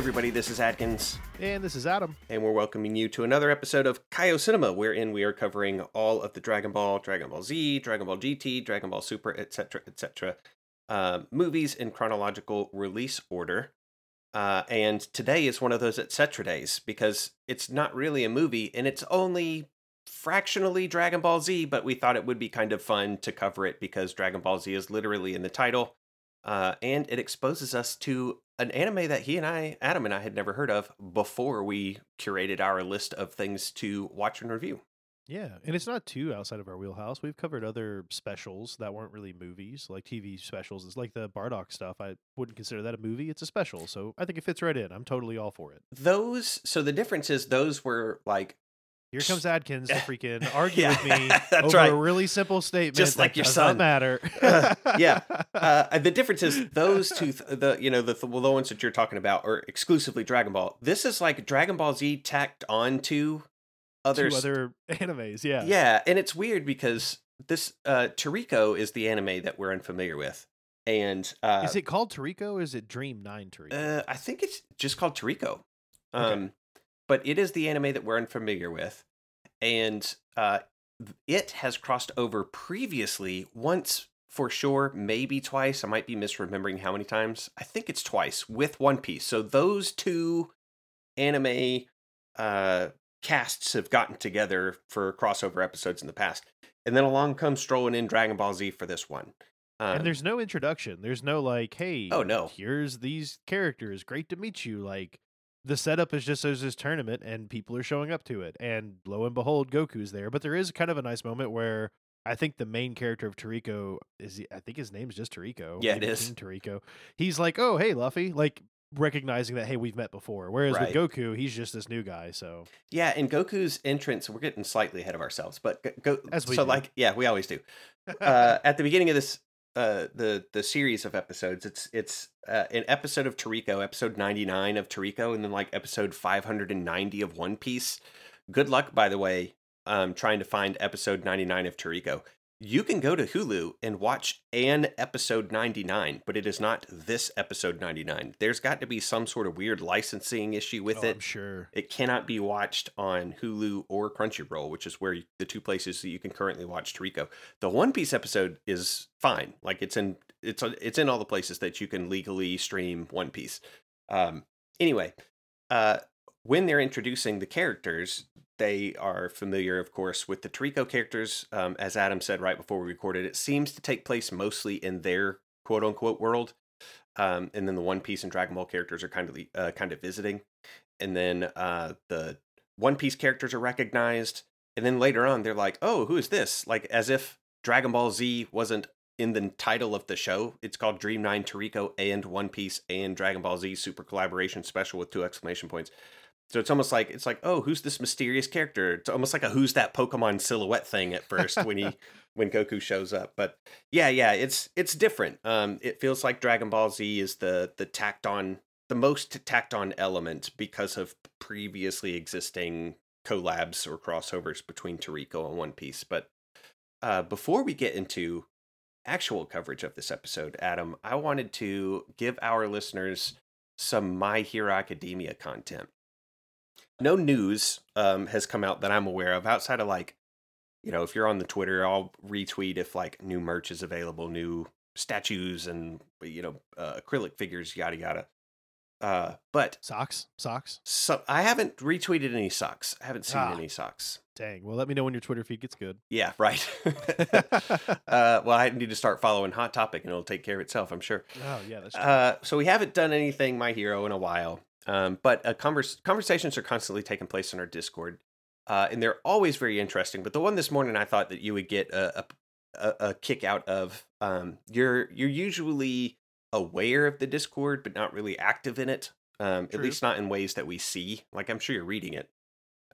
Everybody, this is Adkins, And this is Adam. and we're welcoming you to another episode of Kaio Cinema, wherein we are covering all of the Dragon Ball, Dragon Ball Z, Dragon Ball GT, Dragon Ball Super, etc., etc. Uh, movies in chronological release order. Uh, and today is one of those etc. days because it's not really a movie and it's only fractionally Dragon Ball Z, but we thought it would be kind of fun to cover it because Dragon Ball Z is literally in the title. Uh, and it exposes us to an anime that he and I, Adam and I, had never heard of before we curated our list of things to watch and review. Yeah, and it's not too outside of our wheelhouse. We've covered other specials that weren't really movies, like TV specials. It's like the Bardock stuff. I wouldn't consider that a movie. It's a special, so I think it fits right in. I'm totally all for it. Those, so the difference is those were like Here comes Adkins to freaking argue Yeah, with me that's over right. a really simple statement. Just like your son. Matter. yeah. uh, the difference is those two, th- the you know the, the ones that you're talking about are exclusively Dragon Ball. This is like Dragon Ball Z tacked onto other other animes. Yeah. Yeah, and it's weird because this uh Toriko is the anime that we're unfamiliar with. And uh Is it called Toriko? Or is it Dream Nine Toriko? uh I think it's just called Toriko. Um Okay. But it is the anime that we're unfamiliar with. And uh it has crossed over previously once for sure, maybe twice. I might be misremembering how many times. I think it's twice with One Piece. So those two anime uh casts have gotten together for crossover episodes in the past. And then along comes strolling in Dragon Ball Z for this one. Um, and there's no introduction. There's no like, hey, Oh, no. here's these characters. Great to meet you. Like the setup is just there's this tournament and people are showing up to it. And lo and behold, Goku's there. But there is kind of a nice moment where I think the main character of Toriko is I think his name's just Toriko. Yeah, it is. King Toriko. He's like, Oh, hey Luffy, like recognizing that hey, we've met before. Whereas Right. with Goku, he's just this new guy. So Yeah, and Goku's entrance, we're getting slightly ahead of ourselves, but go, go As we so do. like yeah, we always do. Uh at the beginning of this uh the the series of episodes, it's it's uh, an episode of Toriko, episode 99 of Toriko and then like episode 590 of One Piece. Good luck by the way um trying to find episode 99 of Toriko. You can go to Hulu and watch an episode 99, but it is not this episode 99. There's got to be some sort of weird licensing issue with oh, it. I'm sure. It cannot be watched on Hulu or Crunchyroll, which is where you, the two places that you can currently watch Toriko. The One Piece episode is fine; like it's in it's it's in all the places that you can legally stream One Piece. Um, anyway, uh, when they're introducing the characters, they are familiar, of course, with the Toriko characters. Um, as Adam said right before we recorded, it seems to take place mostly in their quote unquote world. Um, and then the One Piece and Dragon Ball characters are kind of uh, kind of visiting and then uh, the One Piece characters are recognized, and then later on they're like, "Oh, who is this?" Like as if Dragon Ball Z wasn't in the title of the show. It's called Dream Nine Toriko and One Piece and Dragon Ball Z Super Collaboration Special with two exclamation points. So it's almost like it's like, oh, who's this mysterious character? It's almost like a who's that Pokemon silhouette thing at first when he when Goku shows up. But yeah, yeah, it's it's different. Um, it feels like Dragon Ball Z is the the tacked on the most tacked on element because of previously existing collabs or crossovers between Toriko and One Piece. But uh, before we get into actual coverage of this episode, Adam, I wanted to give our listeners some My Hero Academia content. No news um, has come out that I'm aware of outside of like, you know, if you're on the Twitter, I'll retweet if like new merch is available, new statues and you know uh, acrylic figures, yada yada. Uh, but Socks? Socks? so I haven't retweeted any socks. I haven't seen Ah. any socks. Dang. Well let me know when your Twitter feed gets good. Yeah, right. uh, well, I need to start following Hot Topic, and it'll take care of itself, I'm sure. Oh yeah, that's true. Uh, so we haven't done anything My Hero in a while, um, but uh, convers- conversations are constantly taking place in our Discord, uh, and they're always very interesting. But the one this morning, I thought that you would get a a, a, a kick out of. Um, you're you're usually aware of the Discord, but not really active in it. Um, at least not in ways that we see. Like I'm sure you're reading it.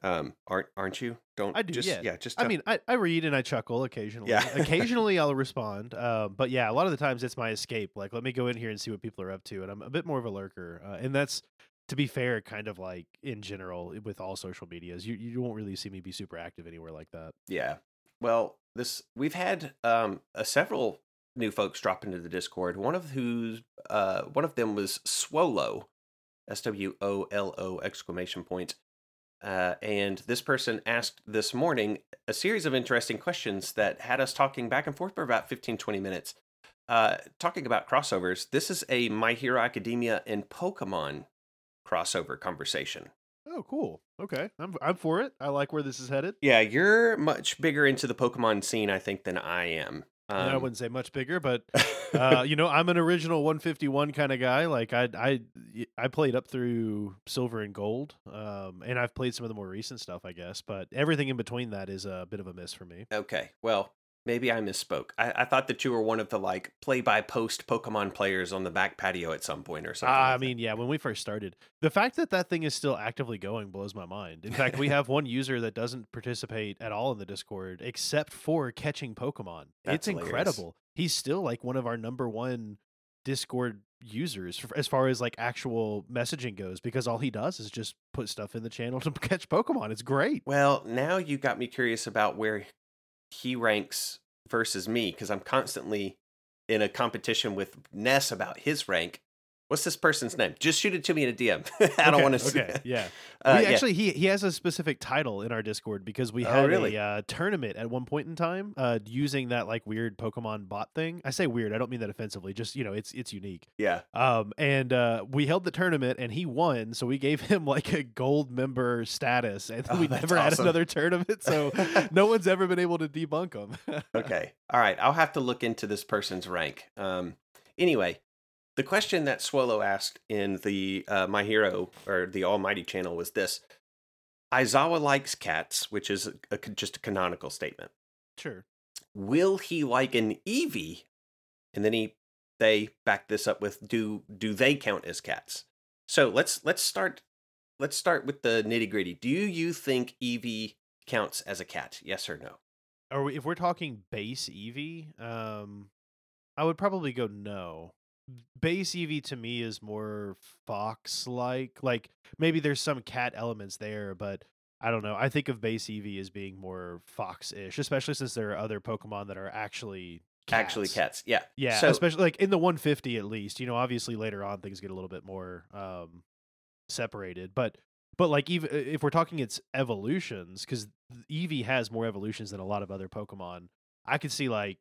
Um, aren't aren't you? Don't I do, Just, yeah. just. I mean, I, I read and I chuckle occasionally. Yeah. occasionally I'll respond. Uh, but yeah, a lot of the times it's my escape. Like, let me go in here and see what people are up to. And I'm a bit more of a lurker. Uh, and that's, to be fair, kind of like in general with all social medias. You you won't really see me be super active anywhere like that. Yeah. Well, this we've had um uh, several new folks drop into the Discord. One of whose uh one of them was Swolo, S W O L O exclamation point. Uh, and this person asked this morning a series of interesting questions that had us talking back and forth for about 15, 20 minutes. Uh, talking about crossovers, this is a My Hero Academia and Pokemon crossover conversation. Oh, cool. Okay, I'm I'm for it. I like where this is headed. Yeah, you're much bigger into the Pokemon scene, I think, than I am. And I Um, wouldn't say much bigger, but uh, you know, I'm an original 151 kind of guy. Like I, I, I played up through silver and gold, um, and I've played some of the more recent stuff, I guess. But everything in between that is a bit of a miss for me. Okay, well, maybe I misspoke. I, I thought that you were one of the like play by post Pokemon players on the back patio at some point or something. Ah, I like that. mean, yeah, when we first started, the fact that that thing is still actively going blows my mind. In fact, we have one user that doesn't participate at all in the Discord except for catching Pokemon. That's it's hilarious. incredible. He's still like one of our number one Discord users as far as like actual messaging goes because all he does is just put stuff in the channel to catch Pokemon. It's great. Well, now you got me curious about where he ranks versus me because I'm constantly in a competition with Ness about his rank. What's this person's name? Just shoot it to me in a DM. I don't Okay, want to. Okay, yeah. Uh, we yeah. actually he he has a specific title in our Discord because we Oh, had really? a uh, tournament at one point in time uh, using that like weird Pokemon bot thing. I say weird, I don't mean that offensively. Just you know, it's it's unique. yeah. Um, and uh, we held the tournament and he won, so we gave him like a gold member status, and Oh, we never had another tournament, so no one's ever been able to debunk him. okay. All right. I'll have to look into this person's rank. Um, anyway, the question that Swolo asked in the uh, My Hero or the Almighty channel was this Aizawa likes cats, which is a, a- just a canonical statement. Sure. Will he like an Eevee? And then he they back this up with do do they count as cats? So let's let's start let's start with the nitty gritty. Do you think Eevee counts as a cat? Yes or no? Or we- if we're talking base Eevee, um, I would probably go no. Base Eevee to me is more fox like. Like maybe there's some cat elements there, but I don't know. I think of base Eevee as being more fox ish, especially since there are other Pokemon that are actually cats. Actually cats. Yeah. Yeah, So especially like in the 150 at least. You know, obviously later on things get a little bit more um separated, but but like even if we're talking its evolutions, because Eevee has more evolutions than a lot of other Pokemon. I could see like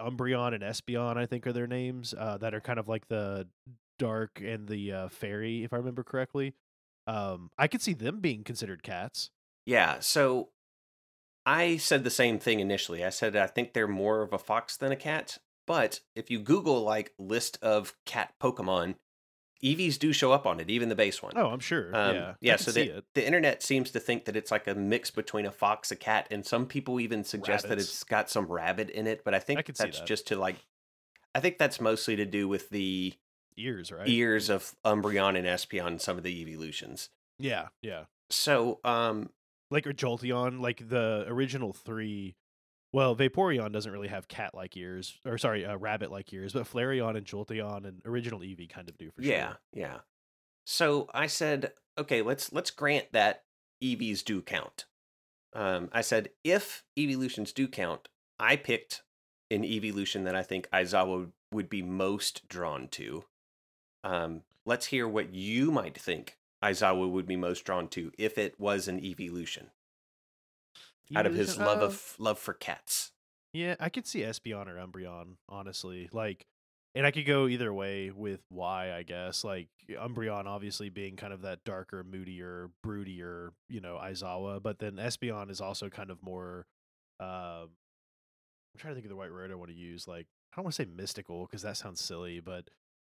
Umbreon and Espeon, I think are their names, uh, that are kind of like the dark and the uh, fairy, if I remember correctly. Um, I could see them being considered cats. Yeah, so I said the same thing initially. I said I think they're more of a fox than a cat, but if you Google like list of cat Pokemon, Eevees do show up on it, even the base one. Oh, I'm sure. Um, yeah, I yeah. So the, the internet seems to think that it's like a mix between a fox, a cat, and some people even suggest that it's got some rabbit in it. But I think see that's that. just to like, I think that's mostly to do with the ears, right? ears of Umbreon and Espeon, and some of the evolutions. Yeah, yeah. So, um, like or Jolteon, like the original three. Well, Vaporeon doesn't really have cat-like ears, or sorry, uh, rabbit-like ears, but Flareon and Jolteon and original Eevee kind of do for sure. yeah. Yeah. So I said, okay, let's let's grant that Eevees do count. Um, I said if evolutions do count, I picked an evolution that I think Aizawa would be most drawn to. Um, let's hear what you might think Aizawa would be most drawn to if it was an evolution out of his love uh, of love for cats. Yeah, I could see Espeon or Umbreon, honestly. Like, and I could go either way with why, I guess. Like Umbreon obviously being kind of that darker, moodier, broodier, you know, Aizawa, but then Espeon is also kind of more. Um, I'm trying to think of the right word I want to use. Like, I don't want to say mystical because that sounds silly, but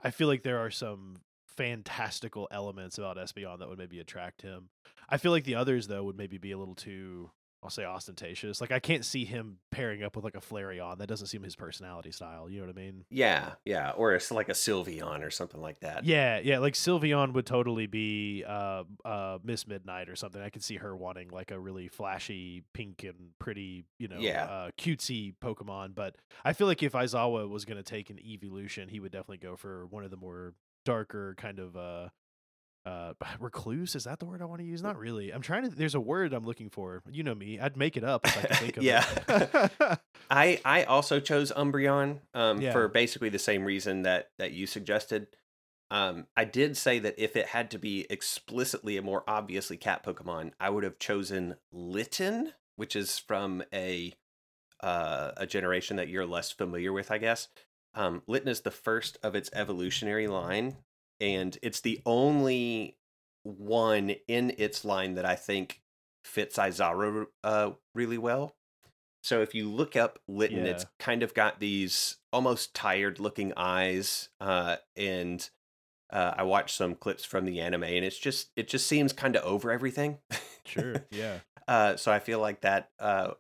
I feel like there are some fantastical elements about Espeon that would maybe attract him. I feel like the others though would maybe be a little too I'll say ostentatious. Like I can't see him pairing up with like a Flareon. That doesn't seem his personality style. You know what I mean? Yeah, yeah, or it's like a Sylveon or something like that. Yeah, yeah. Like Sylveon would totally be uh uh Miss Midnight or something. I could see her wanting like a really flashy, pink and pretty, you know, Yeah. uh cutesy Pokemon. But I feel like if Aizawa was gonna take an evolution, he would definitely go for one of the more darker kind of uh uh recluse is that the word i want to use not really i'm trying to there's a word i'm looking for you know me i'd make it up if i could think of Yeah. it I I also chose Umbreon um, Yeah. for basically the same reason that that you suggested. Um, I did say that if it had to be explicitly a more obviously cat Pokemon, I would have chosen Litten, which is from a uh, a generation that you're less familiar with, I guess. Um, Litten is the first of its evolutionary line, and it's the only one in its line that I think fits Aizawa uh, really well. So if you look up Litten, it's kind of got these almost tired looking eyes, uh, and uh, I watched some clips from the anime, and it's just it just seems kind of over everything. Sure. Yeah. Uh, so I feel like that uh,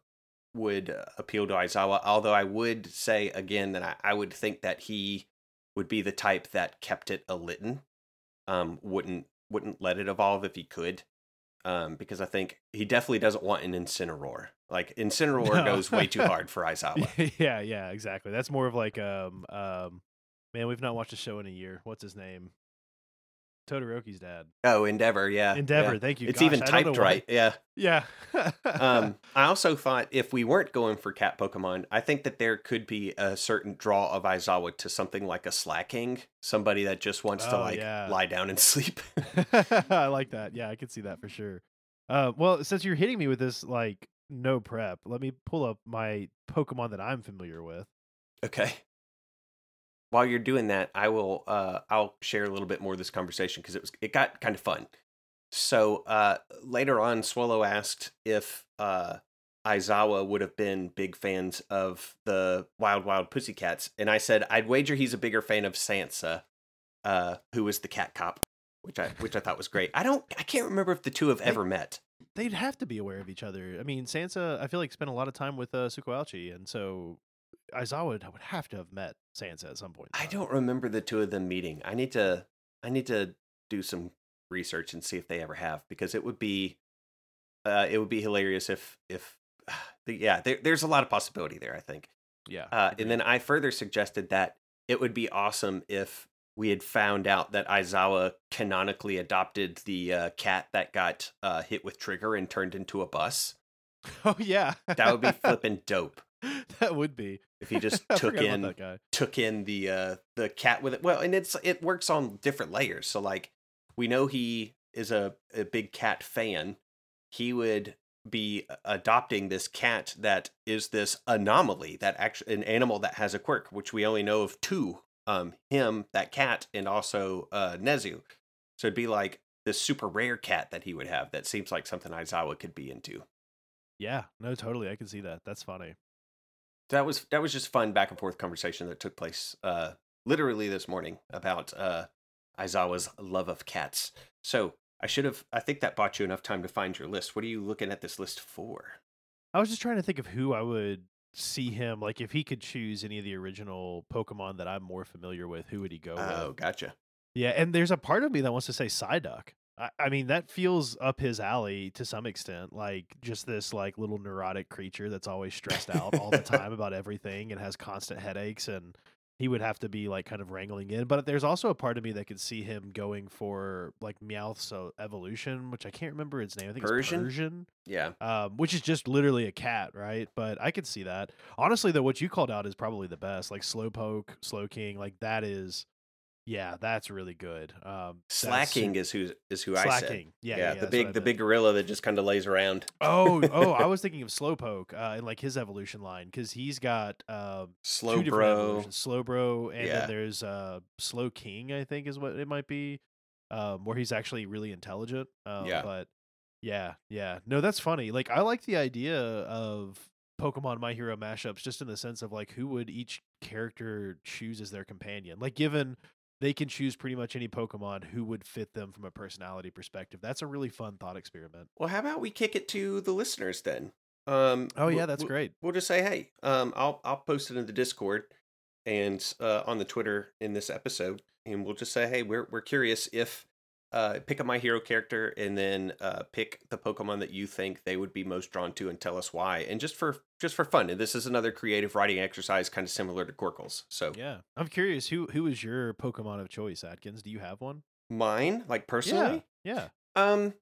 would uh, appeal to Aizawa. Although I would say again that I, I would think that he would be the type that kept it a Litten, um, wouldn't wouldn't let it evolve if he could, um, because I think he definitely doesn't want an Incineroar. Like Incineroar No. goes way too hard for Aizawa. yeah, yeah, exactly. That's more of like um um man, we've not watched a show in a year. What's his name? Todoroki's dad. oh, Endeavor, yeah, Endeavor, yeah. thank you. It's Gosh, even typed right, yeah. Yeah. um, I also thought if we weren't going for cat Pokemon, I think that there could be a certain draw of Aizawa to something like a Slaking, somebody that just wants to Oh, like yeah. lie down and sleep. I like that. Yeah, I can see that for sure. Uh, well, since you're hitting me with this like no prep, let me pull up my Pokemon that I'm familiar with. okay. While you're doing that, I will uh I'll share a little bit more of this conversation because it was it got kind of fun. So uh later on Swolo asked if uh Aizawa would have been big fans of the Wild Wild Pussycats, and I said I'd wager he's a bigger fan of Sansa, uh, who was the cat cop, which I which I thought was great. I don't I can't remember if the two have ever met. They'd have to be aware of each other. I mean, Sansa, I feel like spent a lot of time with uh, Tsukauchi, and so Aizawa would would have to have met Sansa at some point. I don't remember the two of them meeting. I need to I need to do some research and see if they ever have because it would be uh it would be hilarious if if yeah there, there's a lot of possibility there I think. Yeah. Uh, and then I further suggested that it would be awesome if we had found out that Aizawa canonically adopted the uh, cat that got uh, hit with trigger and turned into a bus. oh yeah, That would be flipping dope that would be. If he just took in took in the uh the cat with it. Well, and it's it works on different layers. So like we know he is a, a big cat fan. He would be adopting this cat that is this anomaly that actually an animal that has a quirk, which we only know of two. Um, him, that cat, and also uh Nezu. So it'd be like this super rare cat that he would have that seems like something Aizawa could be into. Yeah, no, totally. I can see that. That's funny. That was that was just fun back and forth conversation that took place uh literally this morning about uh Aizawa's love of cats. So I should have I think that bought you enough time to find your list. What are you looking at this list for? I was just trying to think of who I would see him like if he could choose any of the original Pokemon that I'm more familiar with. Who would he go Oh, with? gotcha. Yeah, and there's a part of me that wants to say Psyduck. I, I mean, that feels up his alley to some extent. Like just this like little neurotic creature that's always stressed out all the time about everything and has constant headaches and he would have to be like kind of wrangling in. But there's also a part of me that could see him going for like Meowth's evolution, which I can't remember its name. I think Persian? it's Persian Yeah. um, which is just literally a cat, right? But I could see that. Honestly, though, what you called out is probably the best. Like Slowpoke, Slowking, like that is, yeah, that's really good. Um, Slaking is who is who I said. Slaking, yeah, Yeah, yeah, the big the big gorilla that just kind of lays around. Oh, oh, I was thinking of Slowpoke uh, and like his evolution line because he's got um, Slowbro. Slow Bro, and Yeah. then there's uh, Slowking, I think is what it might be, um, where he's actually really intelligent. Um, Yeah. But yeah, yeah. No, that's funny. Like, I like the idea of Pokemon My Hero mashups just in the sense of like who would each character choose as their companion? Like, given they can choose pretty much any Pokemon, who would fit them from a personality perspective? That's a really fun thought experiment. Well, how about we kick it to the listeners then? Um Oh, yeah, that's we'll- great. We'll just say, hey, um, I'll I'll post it in the Discord and uh, on the Twitter in this episode, and we'll just say, hey, we're we're curious if uh, pick a my hero character and then uh, pick the Pokemon that you think they would be most drawn to, and tell us why. And just for just for fun, and this is another creative writing exercise, kind of similar to Gorkles. So Yeah. I'm curious, who who is your Pokemon of choice, Adkins? Do you have one? mine, like personally, Yeah. Um,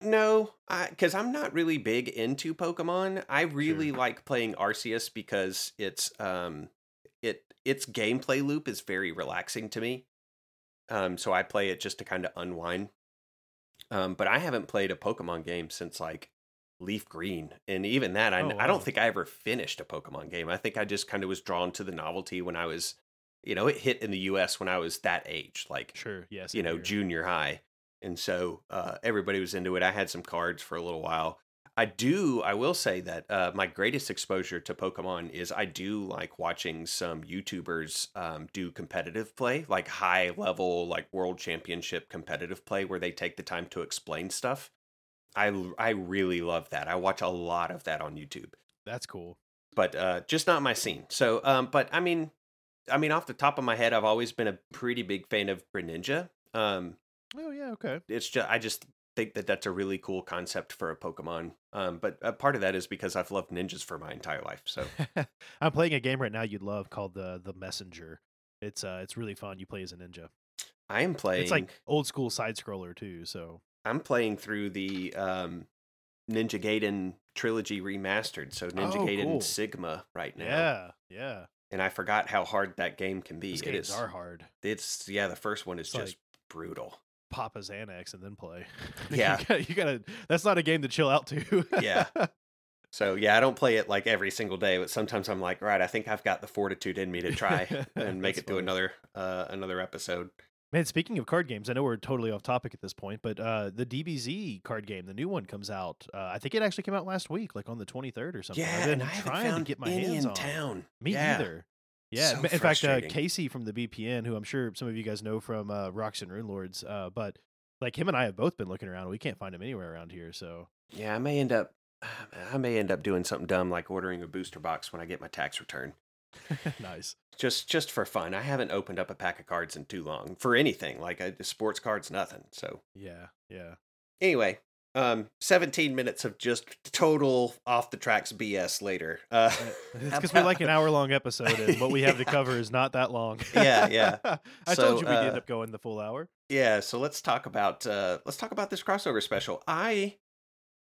no, because I'm not really big into Pokemon. I really like playing Arceus because it's um, it its gameplay loop is very relaxing to me. Um, so I play it just to kind of unwind. Um, but I haven't played a Pokemon game since like Leaf Green, and even that, I, Oh, I don't think I ever finished a Pokemon game. I think I just kind of was drawn to the novelty when I was, you know, it hit in the U.S. when I was that age, like Sure. Yes. you know, junior high. And so uh, everybody was into it. I had some cards for a little while. I do, I will say that uh, my greatest exposure to Pokemon is I do like watching some YouTubers um, do competitive play, like high level, like world championship competitive play, where they take the time to explain stuff. I, I really love that. I watch a lot of that on YouTube That's cool. but uh, just not my scene. So, um, but I mean, I mean, off the top of my head, I've always been a pretty big fan of Greninja. Um, Oh yeah. Okay. it's just I just think that that's a really cool concept for a Pokemon. Um, but a part of that is because I've loved ninjas for my entire life. So I'm playing a game right now you'd love called the the Messenger. It's uh it's really fun. You play as a ninja. I am playing. It's like old school side scroller too. So I'm playing through the um, Ninja Gaiden trilogy remastered. So Ninja Oh, Gaiden cool. Sigma right now. yeah, yeah. And I forgot how hard that game can be. These It games is. are hard. It's yeah. The first one is It's just like- brutal. Pop a Xanax and then play. Yeah. you, gotta, you gotta. That's not a game to chill out to. Yeah. So yeah, I don't play it like every single day, but sometimes I'm like, right, I think I've got the fortitude in me to try and make it to funny. another uh, another episode. Man, speaking of card games, I know we're totally off topic at this point, but uh, the DBZ card game, the new one comes out. Uh, I think it actually came out last week, like on the 23rd or something. Yeah, I've been and I trying found to get my any hands in on. town. Me Yeah. either. Yeah, So in fact, uh. Casey from the BPN, who I'm sure some of you guys know from uh, Rocks and Rune Lords, uh, but like him and I have both been looking around. We can't find him anywhere around here. So Yeah, I may end up I may end up doing something dumb like ordering a booster box when I get my tax return. nice. Just just for fun. I haven't opened up a pack of cards in too long for anything like a sports cards, nothing. So Yeah, yeah. anyway, um, 17 minutes of just total off the tracks BS later. Uh, It's because we like an hour long episode, and what we have to cover is not that long. Yeah, yeah. I So, told you we'd end uh, up going the full hour. Yeah, so let's talk about uh let's talk about this crossover special. I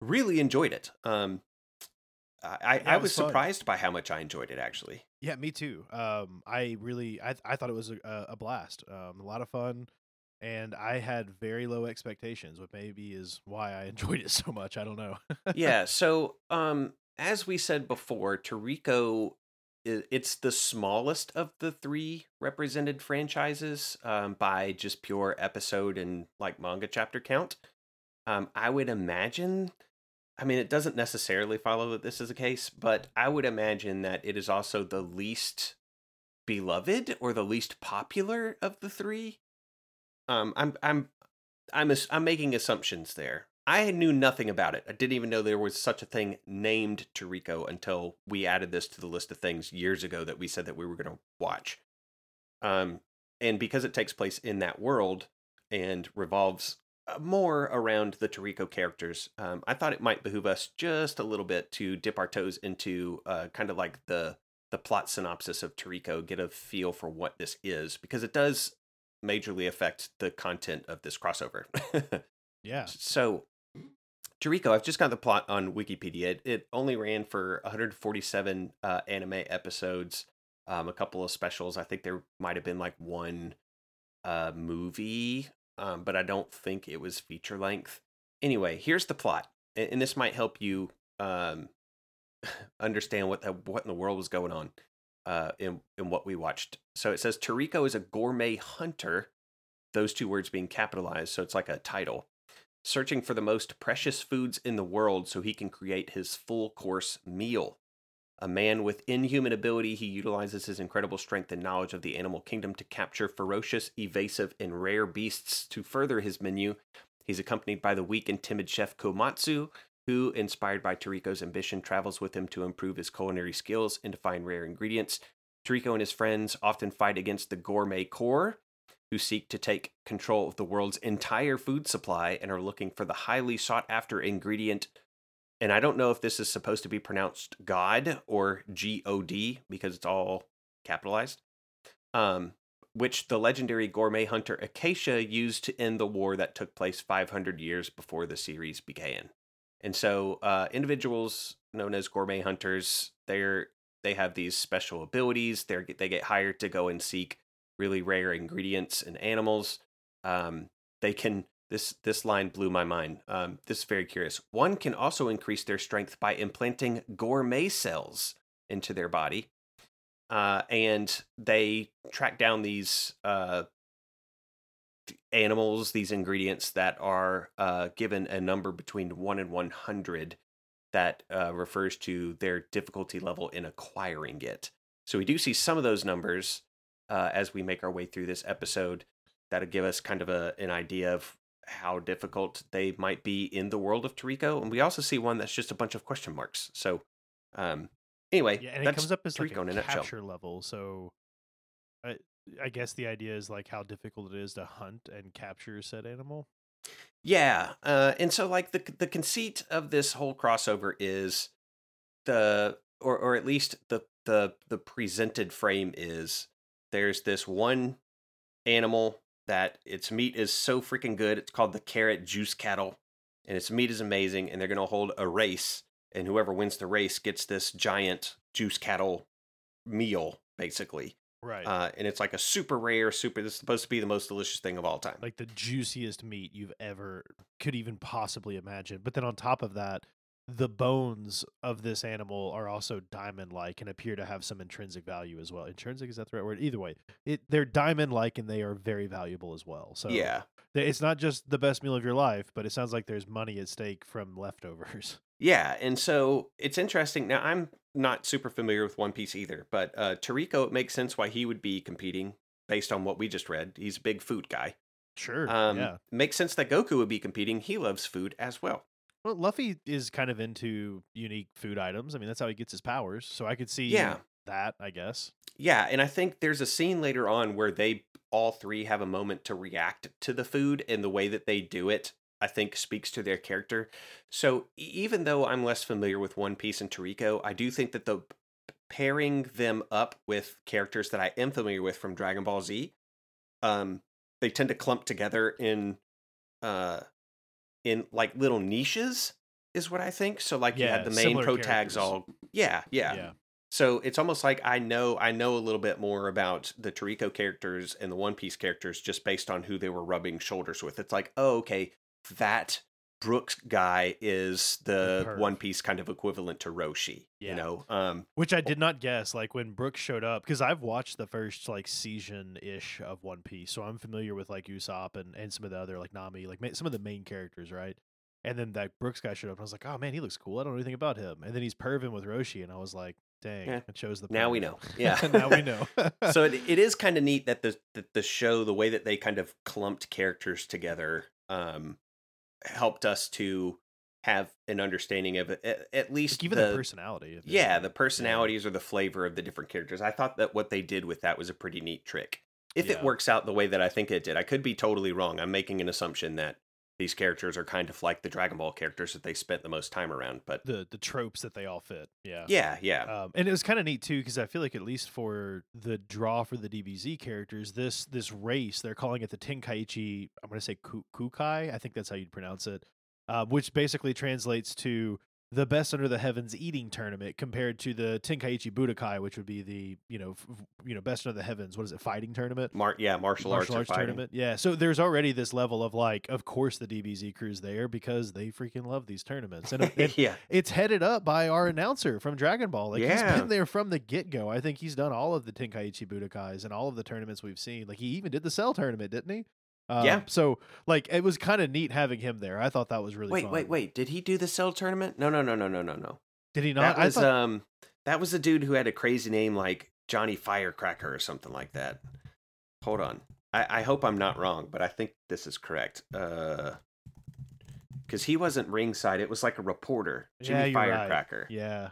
really enjoyed it. Um I I, Yeah, I was was surprised by how much I enjoyed it actually. Yeah, me too. Um, I really, I, I thought it was a, a blast. Um, a lot of fun, and I had very low expectations, which maybe is why I enjoyed it so much. I don't know. yeah, so um as we said before, Toriko it's the smallest of the three represented franchises um, by just pure episode and like manga chapter count. Um, I would imagine, I mean, it doesn't necessarily follow that this is the case, but I would imagine that it is also the least beloved or the least popular of the three. Um, I'm I'm I'm I'm making assumptions there. I knew nothing about it. I didn't even know there was such a thing named Toriko until we added this to the list of things years ago that we said that we were going to watch. Um, and because it takes place in that world and revolves uh, more around the Toriko characters, um, I thought it might behoove us just a little bit to dip our toes into uh, kind of like the the plot synopsis of Toriko, get a feel for what this is, because it does majorly affect the content of this crossover. yeah, So, Toriko, I've just got the plot on Wikipedia. It, it only ran for 147 uh, anime episodes, um, a couple of specials. I think there might have been like one uh, movie, um, but I don't think it was feature length. Anyway, here's the plot, and, and this might help you um, understand what the, what in the world was going on uh, in in what we watched. So it says Toriko is a gourmet hunter. Those two words being capitalized, so it's like a title searching for the most precious foods in the world so he can create his full course meal. A man with inhuman ability, he utilizes his incredible strength and knowledge of the animal kingdom to capture ferocious, evasive, and rare beasts to further his menu. He's accompanied by the weak and timid chef Komatsu, who, inspired by Toriko's ambition, travels with him to improve his culinary skills and to find rare ingredients. Toriko and his friends often fight against the gourmet core, who seek to take control of the world's entire food supply and are looking for the highly sought after ingredient. And I don't know if this is supposed to be pronounced God or G O D because it's all capitalized. Um, which the legendary gourmet hunter Acacia used to end the war that took place 500 years before the series began. And so, uh, individuals known as gourmet hunters, they're they have these special abilities. They they get hired to go and seek really rare ingredients and animals. um, they can. This this line blew my mind. Um, this is very curious. One can also increase their strength by implanting gourmet cells into their body, uh, and they track down these uh, animals, these ingredients that are uh, given a number between one and one hundred that uh, refers to their difficulty level in acquiring it. So we do see some of those numbers uh, as we make our way through this episode. That'll give us kind of a, an idea of how difficult they might be in the world of Toriko. And we also see one that's just a bunch of question marks. So um, anyway, Yeah, and it comes up as like Toriko in a capture level. So, I I guess the idea is like how difficult it is to hunt and capture said animal. Yeah, uh, and so like the the conceit of this whole crossover is the or or at least the the the presented frame is there's this one animal that its meat is so freaking good. It's called the carrot juice cattle, and its meat is amazing. And they're gonna hold a race, and whoever wins the race gets this giant juice cattle meal, basically. Right. Uh, and it's like a super rare, super. This is supposed to be the most delicious thing of all time. like the juiciest meat you've ever could even possibly imagine. But then on top of that, the bones of this animal are also diamond like and appear to have some intrinsic value as well. Intrinsic is that the right word? Either way, it they're diamond like and they are very valuable as well. So yeah, it's not just the best meal of your life, but it sounds like there's money at stake from leftovers. Yeah, and so it's interesting. Now I'm not super familiar with One Piece either, but uh Toriko, it makes sense why he would be competing based on what we just read. He's a big food guy. Sure. Um yeah. makes sense that Goku would be competing. He loves food as well. Well, Luffy is kind of into unique food items. I mean, that's how he gets his powers. So I could see Yeah. that, I guess. Yeah, and I think there's a scene later on where they all three have a moment to react to the food and the way that they do it I think speaks to their character. So even though I'm less familiar with One Piece and Toriko, I do think that the pairing them up with characters that I am familiar with from Dragon Ball Z, um, they tend to clump together in uh in like little niches is what I think. So like you had the main pro tags all yeah, yeah, Yeah. so it's almost like I know I know a little bit more about the Toriko characters and the One Piece characters just based on who they were rubbing shoulders with. It's like, oh, okay, that Brooks guy is the. One Piece kind of equivalent to Roshi. Yeah. You know, um, Which I did not guess. Like when Brooks showed up, because I've watched the first like season ish of One Piece, so I'm familiar with like Usopp and, and some of the other like Nami, like some of the main characters, right? And then that Brooks guy showed up, and I was like, oh man, he looks cool. I don't know anything about him. And then he's perving with Roshi, and I was like, dang, Yeah. it shows the. now we know. Yeah, now we know. so it, it is kind of neat that the, that the show, the way that they kind of clumped characters together, um, helped us to have an understanding of it, at, least Like, even the, personality. Of yeah the personalities or the flavor of the different characters. I thought that what they did with that was a pretty neat trick. If it works out the way that i think it did i could be totally wrong. I'm making an assumption that these characters are kind of like the dragon ball characters that they spent the most time around but the the tropes that they all fit. Yeah. yeah yeah Um, and it was kind of neat too because I feel like at least for the draw for the DBZ characters, this this race they're calling it the Tenkaichi. I'm going to say Ku- Kukai. I think that's how you'd pronounce it, uh, which basically translates to the best under the heavens eating tournament compared to the Tenkaichi Budokai, which would be the you know f- you know best under the heavens. What is it? Fighting tournament. Mar- yeah martial, Martial arts, arts tournament, yeah. So there's already this level of like, of course the DBZ crew's there because they freaking love these tournaments, and, and yeah it's headed up by our announcer from Dragon Ball. Like he's been there from the get go. I think he's done all of the Tenkaichi Budokais and all of the tournaments we've seen. Like he even did the Cell tournament, didn't he? Um, Yeah. So like it was kind of neat having him there. I thought that was really wait fun. wait wait did he do the cell tournament no no no no no no no Did he not? that was thought, um that was a dude who had a crazy name like johnny firecracker or something like that hold on i i hope i'm not wrong but i think this is correct uh because he wasn't ringside it was like a reporter jimmy Yeah, you're right. firecracker yeah.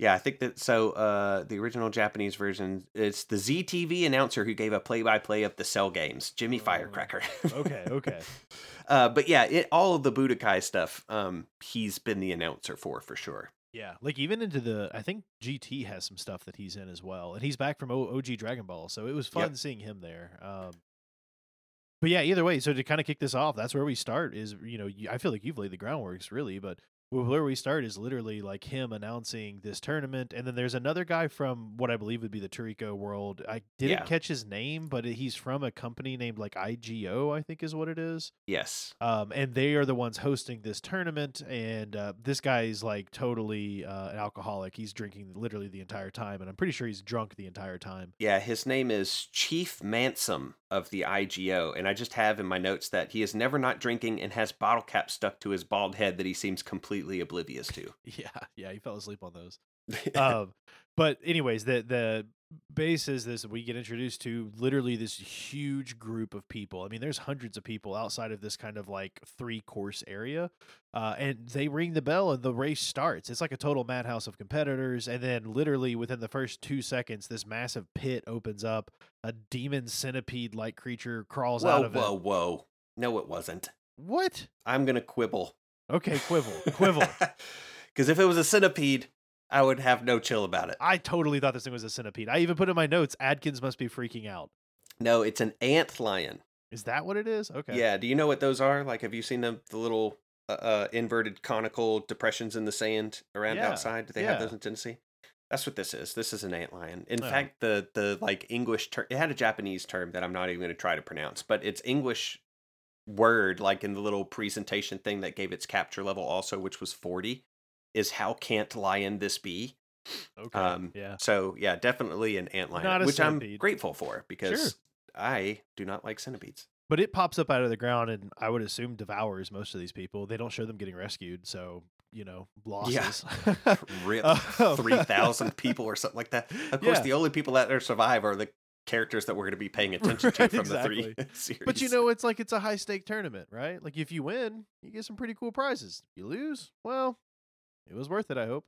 Yeah i think that so uh the original japanese version it's the ztv announcer who gave a play-by-play of the cell games jimmy Oh, firecracker Okay. Okay. uh but yeah it all of the budokai stuff um he's been the announcer for for sure Yeah, like even into the, I think GT has some stuff that he's in as well, and he's back from o- OG Dragon Ball, so it was fun Yep. seeing him there. Um, but yeah, either way, so to kind of kick this off, that's where we start. Is you know, you, I feel like you've laid the groundworks really, but well, where we start is literally like him announcing this tournament, and then there's another guy from what I believe would be the Toriko world. I didn't Yeah. catch his name, but he's from a company named like IGO, I think is what it is. Yes. Um, and they are the ones hosting this tournament, and uh, this guy's like totally uh, an alcoholic. He's drinking literally the entire time, and I'm pretty sure he's drunk the entire time. Yeah, his name is Chief Mansam of the IGO, and I just have in my notes that he is never not drinking and has bottle cap stuck to his bald head that he seems completely oblivious to. Yeah, yeah, he fell asleep on those. um, but anyways, the the base is this: we get introduced to literally this huge group of people. I mean, there's hundreds of people outside of this kind of like three course area, uh, and they ring the bell and the race starts. It's like a total madhouse of competitors, and then literally within the first two seconds, this massive pit opens up. A demon centipede like creature crawls out whoa, of whoa, it. whoa. No, it wasn't. What? I'm going to quibble. Okay, quibble, quibble. Because if it was a centipede, I would have no chill about it. I totally thought this thing was a centipede. I even put in my notes, Adkins must be freaking out. No, it's an ant lion. Is that what it is? Okay. Yeah. Do you know what those are? Like, have you seen them? The little uh, uh, inverted conical depressions in the sand around Yeah, outside. Do they have those in Tennessee? That's what this is. This is an ant lion. In Oh. fact, the the like English term, it had a Japanese term that I'm not even going to try to pronounce, but it's English word like in the little presentation thing that gave its capture level also, which was 40, is how can't lion this be? Okay. Um, yeah. So yeah, definitely an ant lion, which I'm grateful for because Sure. I do not like centipedes. But it pops up out of the ground and I would assume devours most of these people. They don't show them getting rescued, so you know, losses. Rip Um, three thousand people or something like that. Of course, Yeah. the only people that are survive are the characters that we're going to be paying attention to Right, from the three series. But you know, it's like it's a high stake tournament, right? Like if you win, you get some pretty cool prizes. You lose, well, it was worth it, I hope.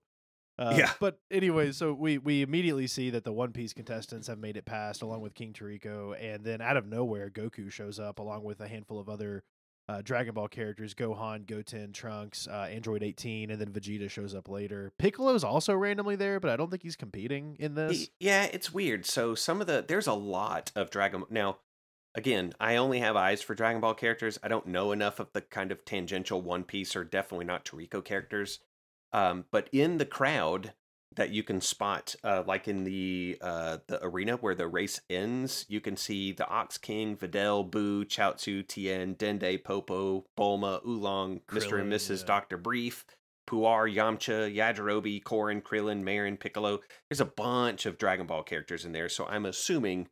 Uh, Yeah. But anyway, so we we immediately see that the One Piece contestants have made it past, along with King Toriko, and then out of nowhere, Goku shows up along with a handful of other uh, Dragon Ball characters: Gohan, Goten, Trunks, uh, Android 18, and then Vegeta shows up later. Piccolo's also randomly there, but I don't think he's competing in this. Yeah, it's weird. So some of the there's a lot of Dragon now. Again, I only have eyes for Dragon Ball characters. I don't know enough of the kind of tangential One Piece or definitely not Toriko characters. Um, but in the crowd that you can spot, uh, like in the uh, the arena where the race ends, you can see the Ox King, Videl, Boo, Chaozu, Tien, Dende, Popo, Bulma, Oolong, Mr. and Mrs. yeah. Doctor Brief, Puar, Yamcha, Yajirobe, Korin, Krillin, Marin, Piccolo. There's a bunch of Dragon Ball characters in there, so I'm assuming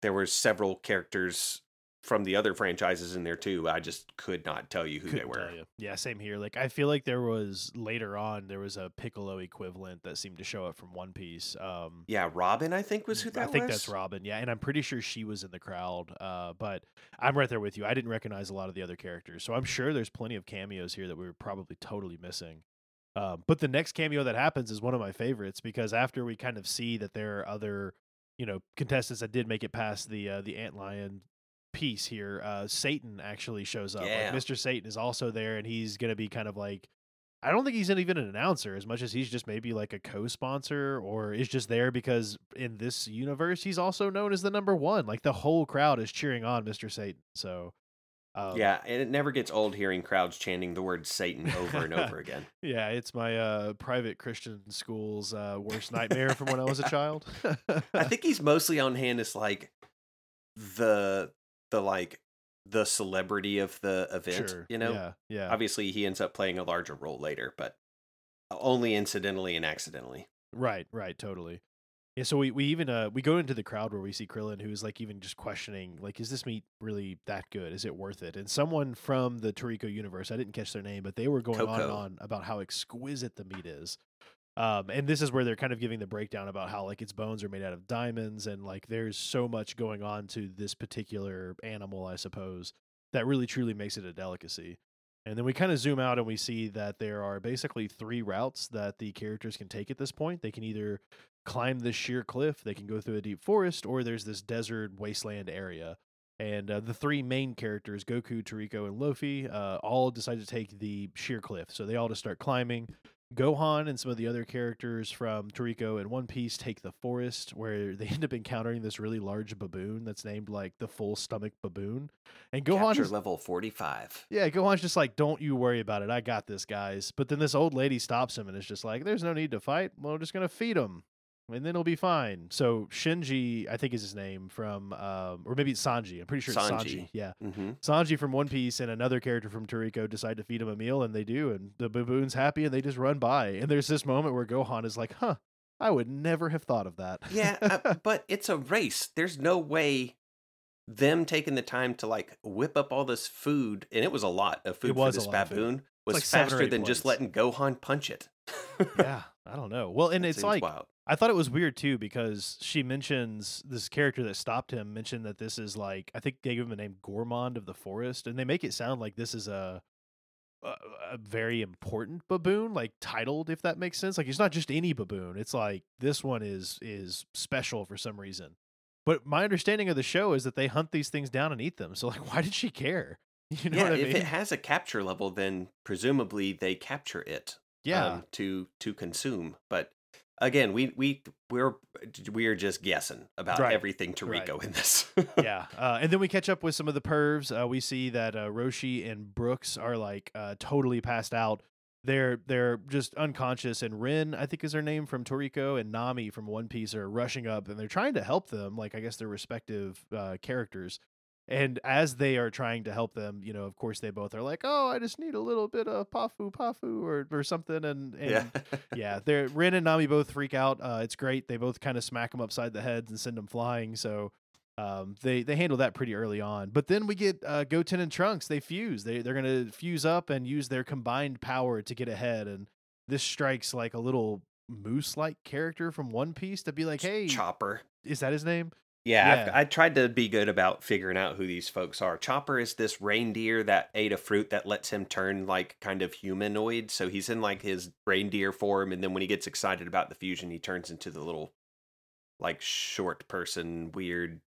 there were several characters from the other franchises in there too. I just could not tell you who they Couldn't were. Yeah, same here. Like I feel like there was later on there was a Piccolo equivalent that seemed to show up from One Piece. Um Yeah, Robin, I think was who that was. I think was. that's Robin. Yeah, and I'm pretty sure she was in the crowd. Uh, but I'm right there with you. I didn't recognize a lot of the other characters, so I'm sure there's plenty of cameos here that we were probably totally missing. Um, but the next cameo that happens is one of my favorites because after we kind of see that there are other, you know, contestants that did make it past the uh, the ant lion piece here, uh, Satan actually shows up. Yeah. Like Mr. Satan is also there, and he's gonna be kind of like. I don't think he's even an announcer as much as he's just maybe like a co-sponsor or is just there because in this universe he's also known as the number one. Like the whole crowd is cheering on Mr. Satan. So um, yeah, and it never gets old hearing crowds chanting the word Satan over and over again. yeah, it's my uh, private Christian school's uh, worst nightmare from when I was a child. I think he's mostly on hand as like the the like the celebrity of the event. sure. You know, yeah, yeah. obviously he ends up playing a larger role later, but only incidentally and accidentally. Right, right, totally. Yeah, so we, we even uh we go into the crowd where we see Krillin who's like even just questioning like is this meat really that good? Is it worth it? And someone from the Toriko universe, I didn't catch their name, but they were going on and on about how exquisite the meat is. Um and this is where they're kind of giving the breakdown about how like its bones are made out of diamonds and like there's so much going on to this particular animal, I suppose, that really truly makes it a delicacy. And then we kind of zoom out and we see that there are basically three routes that the characters can take at this point. They can either climb this sheer cliff, they can go through a deep forest, or there's this desert wasteland area. And uh, the three main characters, Goku, Toriko, and Luffy, uh, all decide to take the sheer cliff. So they all just start climbing. Gohan and some of the other characters from Toriko and One Piece take the forest where they end up encountering this really large baboon that's named like the full stomach baboon. And Gohan is, level 45. yeah, Gohan's just like, don't you worry about it. I got this, guys. But then this old lady stops him and is just like, there's no need to fight. Well, we're just going to feed him and then he'll be fine. So Shinji, I think is his name from, um, or maybe it's Sanji. I'm pretty sure it's Sanji. Sanji. Yeah. hmm Sanji from One Piece and another character from Toriko decide to feed him a meal, and they do, and the baboon's happy, and they just run by. And there's this moment where Gohan is like, "Huh, I would never have thought of that." Yeah, uh, but it's a race. There's no way them taking the time to like whip up all this food, and it was a lot of food for this baboon, was like faster than just letting Gohan punch it. yeah, I don't know. Well, and That it's like wild. I thought it was weird too because she mentions this character that stopped him mentioned that this is like I think they give him the name Gourmand of the Forest, and they make it sound like this is a a, a very important baboon, like titled, if that makes sense. Like it's not just any baboon. It's like this one is is special for some reason. But my understanding of the show is that they hunt these things down and eat them. So like, why did she care? You know yeah, what I if mean? it has a capture level, then presumably they capture it. yeah, um, to to consume. But again, we we we're we're just guessing about Right, everything right. Toriko in this. yeah, uh, and then we catch up with some of the pervs. Uh, we see that uh, Roshi and Brooks are like uh, totally passed out. They're they're just unconscious, and Rin, I think is her name from Toriko, and Nami from One Piece are rushing up, and they're trying to help them, like I guess their respective uh, characters. And as they are trying to help them, you know, of course, they both are like, "Oh, I just need a little bit of pafu pafu or or something," and and yeah. yeah, they're Rin and Nami both freak out. Uh, it's great. They both kind of smack them upside the heads and send them flying. So um, they they handle that pretty early on. But then we get uh, Goten and Trunks. They fuse. They they're gonna fuse up and use their combined power to get ahead. And this strikes like a little moose like character from One Piece to be like, hey, Chopper. is that his name? Yeah, Yeah. I've, I tried to be good about figuring out who these folks are. Chopper is this reindeer that ate a fruit that lets him turn like kind of humanoid. So he's in like his reindeer form, and then when he gets excited about the fusion, he turns into the little like short person, weird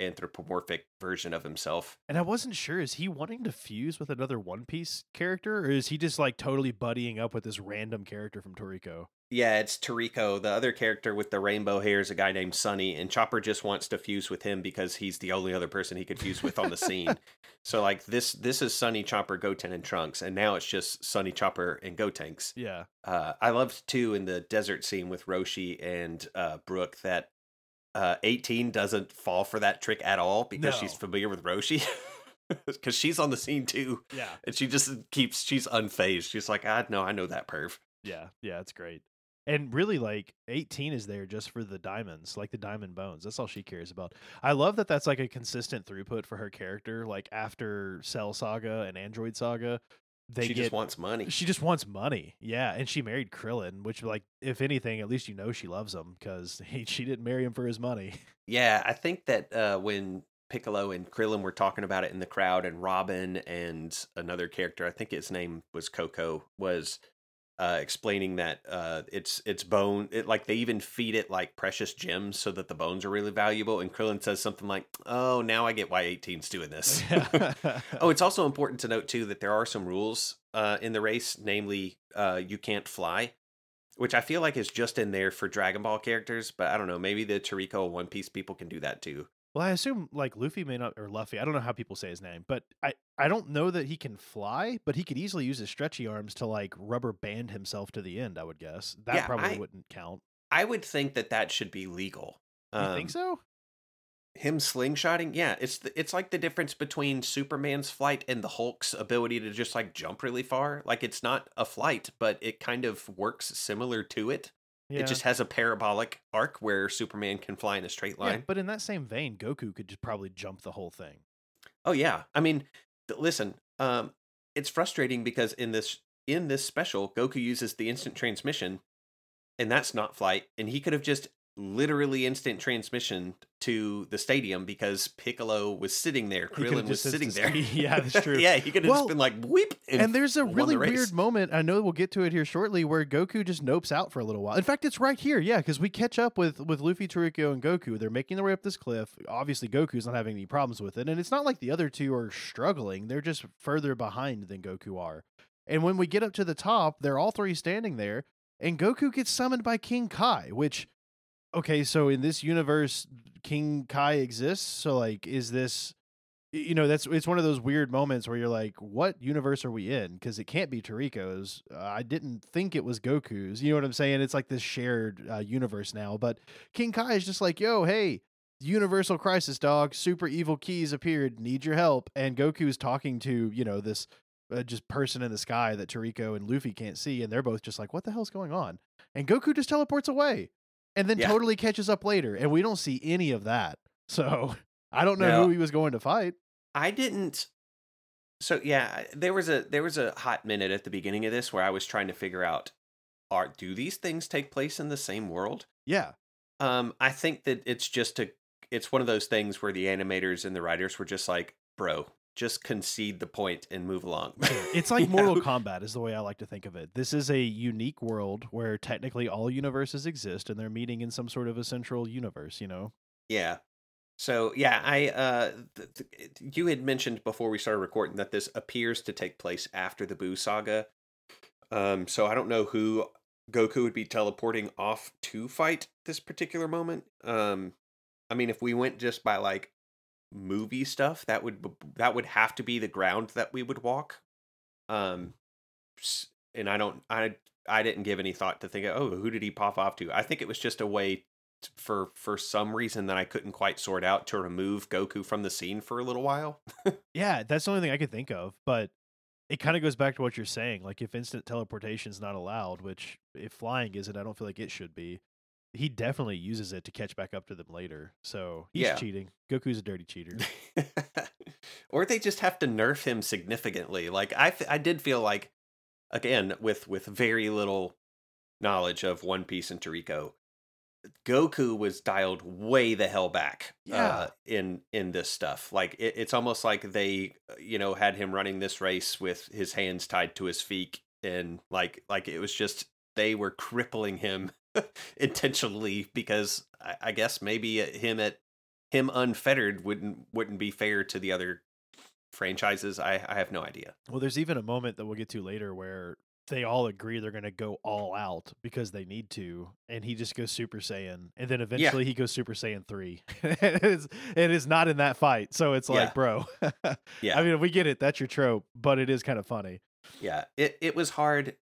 anthropomorphic version of himself. And I wasn't sure is he wanting to fuse with another One Piece character, or is he just like totally buddying up with this random character from Toriko? Yeah, it's Toriko. The other character with the rainbow hair is a guy named Sunny, and Chopper just wants to fuse with him because he's the only other person he could fuse with on the scene. So like this this is Sunny, Chopper, Goten, and Trunks, and now it's just Sunny, Chopper, and Gotenks. Yeah. Uh, I loved too in the desert scene with Roshi and uh, Brook that uh, 18 doesn't fall for that trick at all because she's familiar with Roshi. Because she's on the scene too, Yeah. and she just keeps she's unfazed. She's like, "I know, I know that perv." Yeah, yeah, it's great. And really, like, 18 is there just for the diamonds, like the diamond bones. That's all she cares about. I love that that's like a consistent throughput for her character. Like, after Cell Saga and Android Saga, they she get. just wants money. she just wants money. Yeah. And she married Krillin, which, like, if anything, at least you know she loves him because she didn't marry him for his money. Yeah, I think that uh, when Piccolo and Krillin were talking about it in the crowd, and Robin and another character, I think his name was Coco, was uh, explaining that uh, it's it's bone. It, like they even feed it like precious gems so that the bones are really valuable. And Krillin says something like, "Oh, now I get why 18's doing this." oh, it's also important to note too that there are some rules uh, in the race, namely, uh, you can't fly. Which I feel like is just in there for Dragon Ball characters, but I don't know. Maybe the Toriko One Piece people can do that too. Well, I assume like Luffy may not or Luffy. I don't know how people say his name, but I I don't know that he can fly, but he could easily use his stretchy arms to like rubber band himself to the end. I would guess that Yeah, probably I- wouldn't count. I would think that that should be legal. You think Um, so? Him slingshotting, yeah, it's the, it's like the difference between Superman's flight and the Hulk's ability to just like jump really far. Like it's not a flight, but it kind of works similar to it. Yeah. It just has a parabolic arc where Superman can fly in a straight line. yeah, but in that same vein, Goku could just probably jump the whole thing. Oh yeah. I mean, th- listen, um it's frustrating because in this in this special Goku uses the instant transmission and that's not flight and he could have just literally instant transmission to the stadium because Piccolo was sitting there, Krillin was sitting there. yeah, that's true. yeah, he could have Well, just been like whip and, And there's a really weird moment. I know we'll get to it here shortly, where Goku just nopes out for a little while. In fact, it's right here, yeah, because we catch up with with Luffy, Toriko, and Goku. They're making their way up this cliff. Obviously, Goku's not having any problems with it, and it's not like the other two are struggling. They're just further behind than Goku are. And when we get up to the top, they're all three standing there, and Goku gets summoned by King Kai, which okay, so in this universe, King Kai exists. So like, is this you know that's it's one of those weird moments where you're like what universe are we in? Because it can't be Toriko's. Uh, I didn't think it was Goku's you know what I'm saying? It's like this shared uh, universe now but King Kai is just like yo hey universal crisis dog. Super evil keys appeared. Need your help. And Goku's talking to you know this uh, just person in the sky that Toriko and Luffy can't see and they're both just like what the hell's going on? And Goku just teleports away and then Yeah. totally catches up later and we don't see any of that so I don't know No. who he was going to fight I didn't. So yeah, there was a there was a hot minute at the beginning of this where I was trying to figure out, are do these things take place in the same world? yeah Um, I think that it's just a it's one of those things where the animators and the writers were just like, bro, just concede the point and move along. It's like Mortal? Kombat is the way I like to think of it. This is a unique world where technically all universes exist and they're meeting in some sort of a central universe, you know? Yeah. So yeah, I uh, th- th- you had mentioned before we started recording that this appears to take place after the Boo saga. Um, so I don't know who Goku would be teleporting off to fight this particular moment. Um, I mean, if we went just by like movie stuff, that would that would have to be the ground that we would walk. Um, and I don't, I I didn't give any thought to think, oh, who did he pop off to? I think it was just a way t- for for some reason that I couldn't quite sort out to remove Goku from the scene for a little while. Yeah, that's the only thing I could think of. But it kind of goes back to what you're saying. Like, if instant teleportation is not allowed, which if flying isn't, I don't feel like it should be, he definitely uses it to catch back up to them later. So he's Yeah. cheating. Goku's a dirty cheater. or they just have to nerf him significantly. Like I, I did feel like, again, with with very little knowledge of One Piece and Toriko, Goku was dialed way the hell back. Yeah. Uh, in in this stuff, like it, it's almost like they, uh, you know, had him running this race with his hands tied to his feet, and like like it was just they were crippling him intentionally because I, I guess maybe uh, him at him unfettered wouldn't wouldn't be fair to the other franchises. I I have no idea. Well, there's even a moment that we'll get to later where they all agree they're going to go all out because they need to, and he just goes Super Saiyan, and then eventually he goes Super Saiyan three. and it's, it is not in that fight, so it's like, Yeah. bro. Yeah. I mean, we get it. That's your trope, but it is kind of funny. Yeah, it it was hard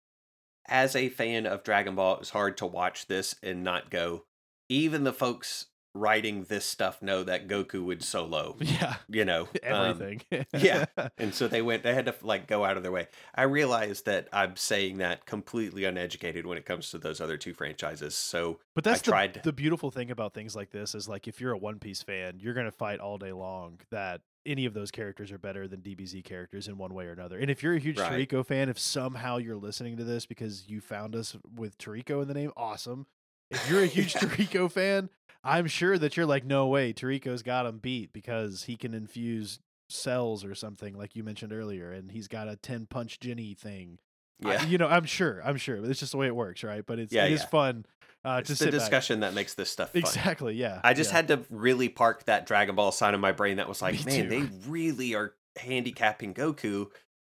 as a fan of Dragon Ball. It was hard to watch this and not go. Even the folks writing this stuff know that Goku would solo. Yeah, You know um, everything. yeah. and so they went. They had to like go out of their way. I realize that I'm saying that completely uneducated when it comes to those other two franchises. So But that's the, tried- the beautiful thing about things like this is like if you're a One Piece fan, you're gonna fight all day long that any of those characters are better than DBZ characters in one way or another. And if you're a huge Right. Toriko fan, if somehow you're listening to this because you found us with Toriko in the name, awesome. If you're a huge Yeah. Toriko fan, I'm sure that you're like, no way, Toriko's got him beat because he can infuse cells or something like you mentioned earlier, and he's got a ten punch Jenny thing. I- yeah, you know, I'm sure, I'm sure, but it's just the way it works, right? But it's Yeah, it is yeah. fun uh, it's to the sit back. discussion that makes this stuff fun. Exactly. Yeah. I just yeah. had to really park that Dragon Ball side of my brain that was like, Me man, too. they really are handicapping Goku.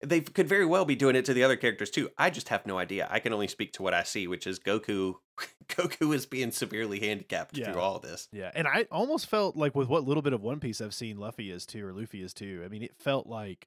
They could very well be doing it to the other characters too. I just have no idea. I can only speak to what I see, which is Goku. Goku is being severely handicapped Yeah. through all this. Yeah, and I almost felt like with what little bit of One Piece I've seen, Luffy is too, or Luffy is too. I mean, it felt like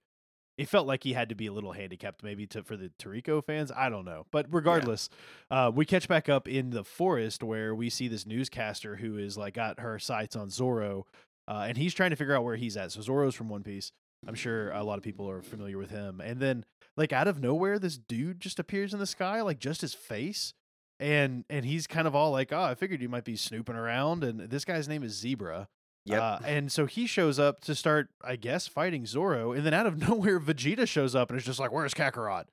it felt like he had to be a little handicapped, maybe to for the Toriko fans. I don't know, but regardless, uh, we catch back up in the forest where we see this newscaster who is like got her sights on Zoro, uh, and he's trying to figure out where he's at. So Zoro's from One Piece. I'm sure a lot of people are familiar with him. And then, like out of nowhere, this dude just appears in the sky, like just his face, and and he's kind of all like, "Oh, I figured you might be snooping around." And this guy's name is Zebra. Yep. Uh, and so he shows up to start, I guess, fighting Zoro, and then out of nowhere, Vegeta shows up and is just like, "Where's Kakarot?"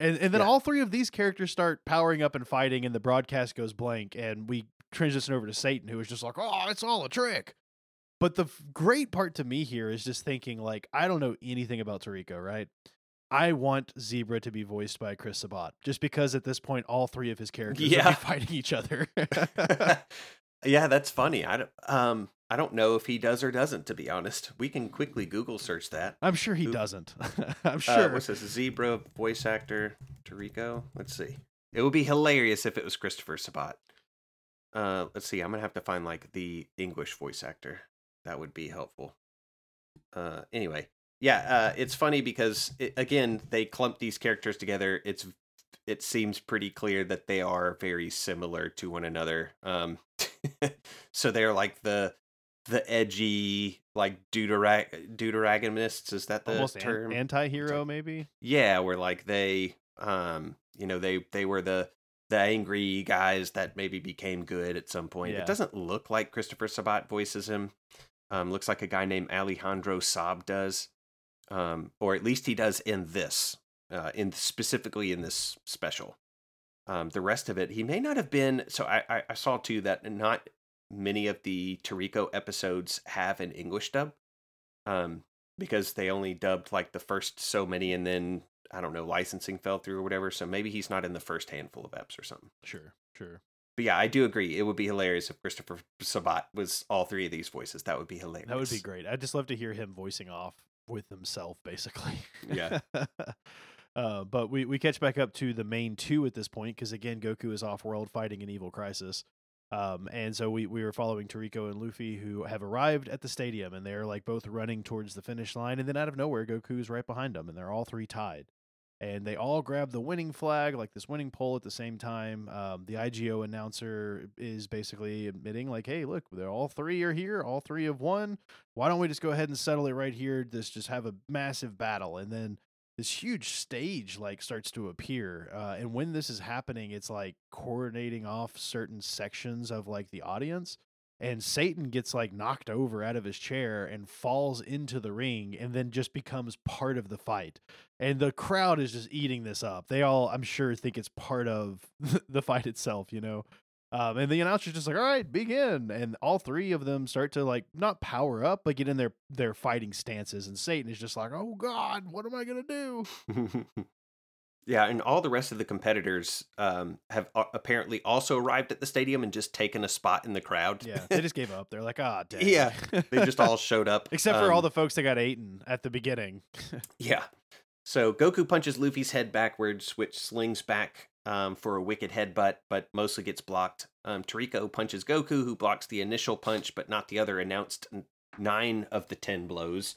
And and then Yeah. all three of these characters start powering up and fighting, and the broadcast goes blank, and we transition over to Satan, who is just like, "Oh, it's all a trick." But the f- great part to me here is just thinking, like, I don't know anything about Toriko, right? I want Zebra to be voiced by Chris Sabat, just because at this point, all three of his characters Yeah. are fighting each other. yeah, that's funny. I don't, um I don't know if he does or doesn't. To be honest, we can quickly Google search that. I'm sure he Who- doesn't. I'm Uh, sure. what's this? Zebra voice actor Toriko. Let's see. It would be hilarious if it was Christopher Sabat. Uh, let's see. I'm gonna have to find like the English voice actor. That would be helpful. Uh, anyway, yeah. Uh, it's funny because it, again they clump these characters together. It's it seems pretty clear that they are very similar to one another. Um, so they're like the the edgy like deuterag deuteragonists. Is that the Almost term? an- anti-hero, maybe. yeah where like they um you know they they were the the angry guys that maybe became good at some point Yeah. it doesn't look like christopher sabat voices him um looks like a guy named alejandro saab does um or at least he does in this uh in specifically in this special um the rest of it he may not have been so i i, I saw too that not many of the Toriko episodes have an english dub um because they only dubbed like the first so many and then I don't know licensing fell through or whatever so maybe he's not in the first handful of eps or something. Sure, sure. But yeah, I do agree it would be hilarious if Christopher Sabat was all three of these voices. That would be hilarious. That would be great. I'd just love to hear him voicing off with himself, basically. Yeah. uh, but we, we catch back up to the main two at this point because again, Goku is off world fighting an evil crisis. Um, and so we, we were following Toriko and Luffy who have arrived at the stadium and they're like both running towards the finish line. And then out of nowhere, Goku's right behind them and they're all three tied. And they all grab the winning flag, like this winning pole at the same time. Um, the IGO announcer is basically admitting, like, hey, look, they're all three are here, all three have won. Why don't we just go ahead and settle it right here this just have a massive battle. And then this huge stage like starts to appear uh, and when this is happening it's like coordinating off certain sections of like the audience and satan gets like knocked over out of his chair and falls into the ring and then just becomes part of the fight and the crowd is just eating this up they all i'm sure think it's part of the fight itself you know um, and the announcer's just like, "All right, begin!" And all three of them start to like not power up, but get in their their fighting stances. And Satan is just like, "Oh God, what am I gonna do?" yeah, and all the rest of the competitors um, have a- apparently also arrived at the stadium and just taken a spot in the crowd. Yeah, they just gave up. They're like, "Ah, dang." Yeah, they just all showed up. except for all Um, the folks that got eaten at the beginning. Yeah. So Goku punches Luffy's head backwards, which slings back um, for a wicked headbutt, but mostly gets blocked. Um, Toriko punches Goku, who blocks the initial punch, but not the other announced nine of the ten blows.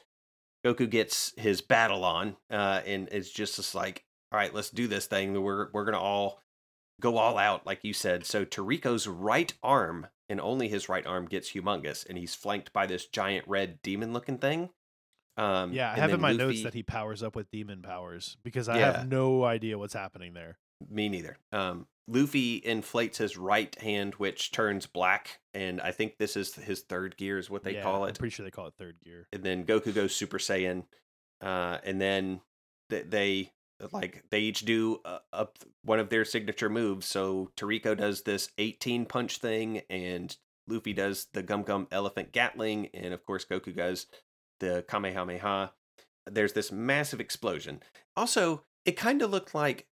Goku gets his battle on, uh, and is just, just like, all right, let's do this thing. We're we're gonna all go all out, like you said. So Toriko's right arm, and only his right arm, gets humongous, and he's flanked by this giant red demon-looking thing. Um, yeah, I have in my Luffy- notes that he powers up with demon powers because I Yeah. have no idea what's happening there. Me neither. Um, Luffy inflates his right hand, which turns black, and I think this is his third gear, is what they Yeah, call it. I'm pretty sure they call it third gear. And then Goku goes Super Saiyan, uh, and then th- they like they each do uh, up one of their signature moves. So Toriko does this 18 punch thing, and Luffy does the Gum Gum Elephant Gatling, and of course Goku does the Kamehameha. There's this massive explosion. Also, it kind of looked like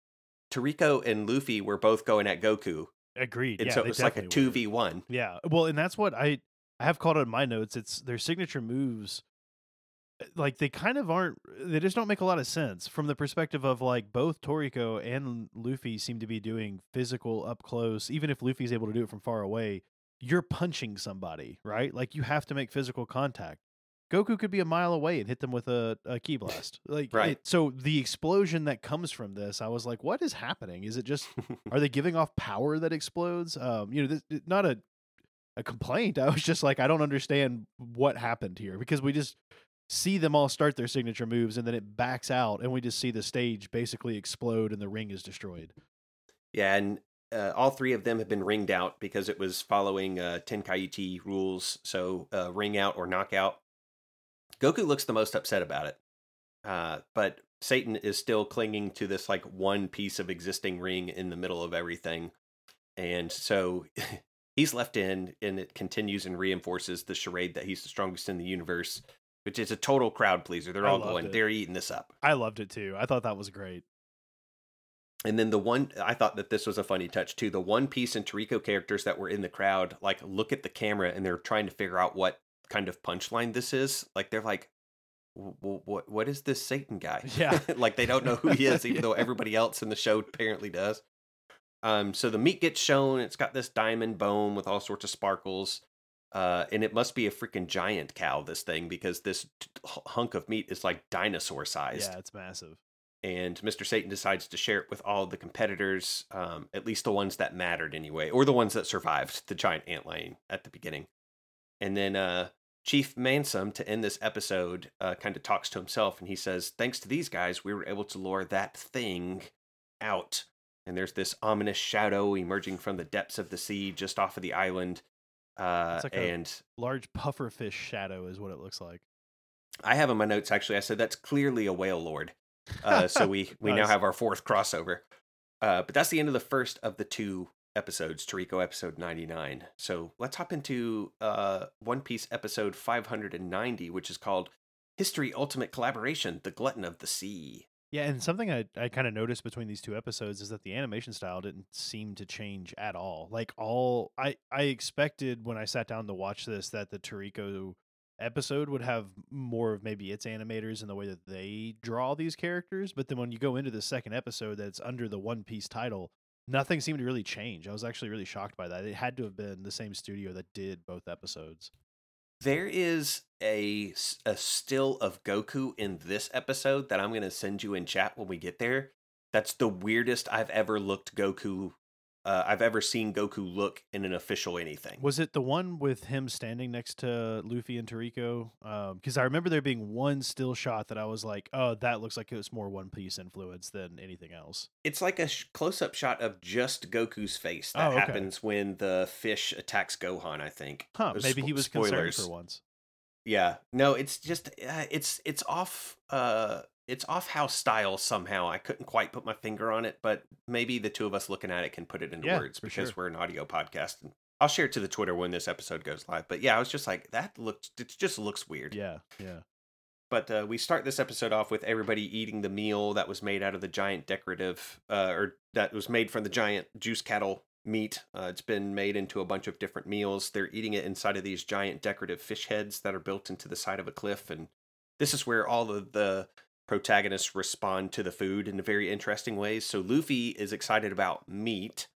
Toriko and Luffy were both going at Goku, Agreed. and yeah, so it was like a two v one. Yeah. Well, and that's what I I have called in my notes. It's their signature moves. Like they kind of aren't. They just don't make a lot of sense from the perspective of like both Toriko and Luffy seem to be doing physical up close. Even if Luffy's able to do it from far away, you're punching somebody, right? Like you have to make physical contact. Goku could be a mile away and hit them with a, a ki blast. Like Right. it- so the explosion that comes from this, I was like, what is happening? Is it just are they giving off power that explodes? Um, you know, this, not a a complaint. I was just like, I don't understand what happened here because we just see them all start their signature moves and then it backs out and we just see the stage basically explode and the ring is destroyed. Yeah, and uh, all three of them have been ringed out because it was following uh, Tenkaichi rules. So uh, ring out or knockout. Goku looks the most upset about it, uh, but Satan is still clinging to this like one piece of existing ring in the middle of everything, and so he's left in, and it continues and reinforces the charade that he's the strongest in the universe, which is a total crowd pleaser. They're I all going, it. they're eating this up. I loved it too. I thought that was great. And then the one I thought that this was a funny touch too. The One Piece and Toriko characters that were in the crowd, like look at the camera and they're trying to figure out what kind of punchline this is. Like they're like, what what is this Satan guy? Yeah. like they don't know who he is, even though everybody else in the show apparently does. Um, so the meat gets shown. It's got this diamond bone with all sorts of sparkles. Uh, and it must be a freaking giant cow, this thing, because this t- hunk of meat is like dinosaur sized Yeah, it's massive. and Mr. Satan decides to share it with all the competitors, um, at least the ones that mattered anyway, or the ones that survived the giant ant lion at the beginning. And then uh, Chief Mansam, to end this episode, uh, kind of talks to himself and he says, Thanks to these guys, we were able to lure that thing out. And there's this ominous shadow emerging from the depths of the sea just off of the island. Uh, It's like and Large pufferfish shadow is what it looks like. I have in my notes actually. I said that's clearly a Wailord. Uh, so we we now have our fourth crossover. Uh, but that's the end of the first of the two episodes, Toriko episode ninety nine. So let's hop into uh, One Piece episode five hundred and ninety, which is called History Ultimate Collaboration: The Glutton of the Sea. Yeah, and something I, I kind of noticed between these two episodes is that the animation style didn't seem to change at all. Like all I I expected when I sat down to watch this that the Toriko episode would have more of maybe its animators and the way that they draw these characters, but then when you go into the second episode that's under the One Piece title, nothing seemed to really change. I was actually really shocked by that. It had to have been the same studio that did both episodes. There is a, a still of Goku in this episode that I'm going to send you in chat when we get there. That's the weirdest I've ever looked Goku. Uh, I've ever seen Goku look in an official anything. Was it the one with him standing next to Luffy and Toriko? Because I remember there being one still shot that I was like, "Oh, that looks like it was more One Piece influence than anything else." It's like a sh- close-up shot of just Goku's face that Oh, okay. happens when the fish attacks Gohan. I think. Huh? Those Maybe he was spoilers. concerned for once. Yeah. No, it's just uh, it's it's off uh it's off house style somehow. I couldn't quite put my finger on it, but maybe the two of us looking at it can put it into Yeah, words because sure. we're an audio podcast. And I'll share it to the Twitter when this episode goes live. But yeah, I was just like that looks it just looks weird. Yeah, yeah. But uh, we start this episode off with everybody eating the meal that was made out of the giant decorative, uh, or that was made from the giant juice cattle meat. Uh, it's been made into a bunch of different meals. They're eating it inside of these giant decorative fish heads that are built into the side of a cliff. And this is where all of the protagonists respond to the food in very interesting ways. So Luffy is excited about meat.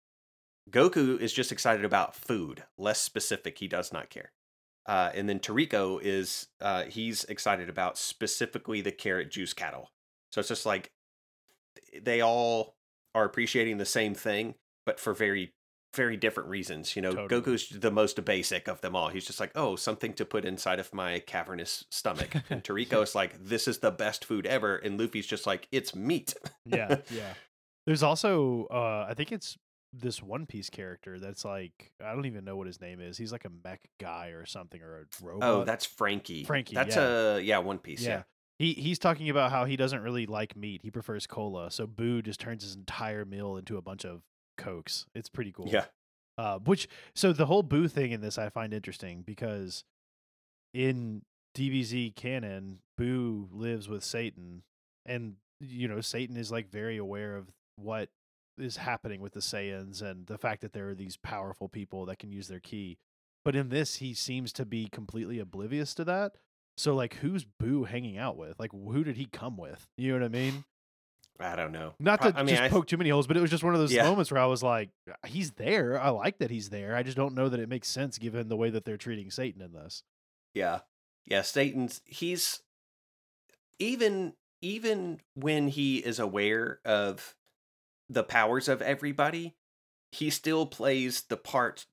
Goku is just excited about food, less specific. He does not care. Uh, and then Toriko is uh, he's excited about specifically the carrot juice cattle. So it's just like they all are appreciating the same thing, but for very very different reasons. You know, Totally. Goku's the most basic of them all. He's just like, oh, something to put inside of my cavernous stomach. And Toriko is like, this is the best food ever. And Luffy's just like, it's meat. yeah, yeah. There's also, uh, I think it's this One Piece character that's like, I don't even know what his name is. He's like a mech guy or something or a robot. Oh, that's Franky. Franky, That's yeah. a yeah, One Piece. Yeah. yeah. He he's talking about how he doesn't really like meat. He prefers cola. So Boo just turns his entire meal into a bunch of cokes. It's pretty cool. Yeah. Uh, which so the whole Boo thing in this I find interesting because in DBZ canon, Boo lives with Satan, and you know Satan is like very aware of what is happening with the Saiyans and the fact that there are these powerful people that can use their ki. But in this, he seems to be completely oblivious to that. So like, who's Boo hanging out with? Like, who did he come with? You know what I mean? I don't know. Not to I mean, just I- poke too many holes, but it was just one of those Yeah. moments where I was like, he's there. I like that he's there. I just don't know that it makes sense given the way that they're treating Satan in this. Yeah. Yeah, Satan's he's even even when he is aware of the powers of everybody, he still plays the part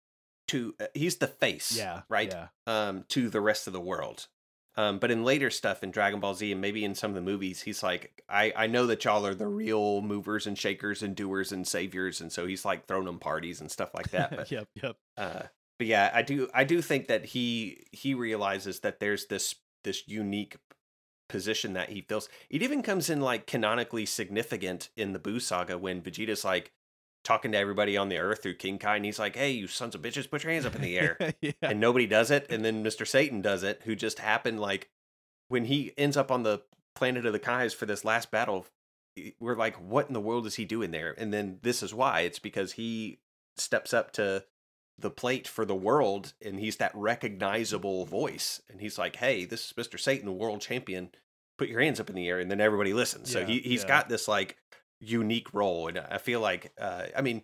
to uh, he's the face, Yeah. right? Yeah. Um to the rest of the world. Um but in later stuff in Dragon Ball Z and maybe in some of the movies, he's like I I know that y'all are the real movers and shakers and doers and saviors and so he's like throwing them parties and stuff like that. But yep. Yep. uh, but yeah, I do I do think that he he realizes that there's this this unique position that he fills. It even comes in like canonically significant in the Boo saga when Vegeta's like talking to everybody on the earth through King Kai and he's like, "Hey, you sons of bitches, put your hands up in the air." yeah. and nobody does it and then Mr. Satan does it who just happened like when he ends up on the planet of the Kais for this last battle we're like what in the world is he doing there and then this is why it's because he steps up to the plate for the world, and he's that recognizable voice. And he's like, "Hey, this is Mister Satan, the world champion. Put your hands up in the air," and then everybody listens. so Yeah, he he's yeah. got this like unique role, and I feel like, uh, I mean,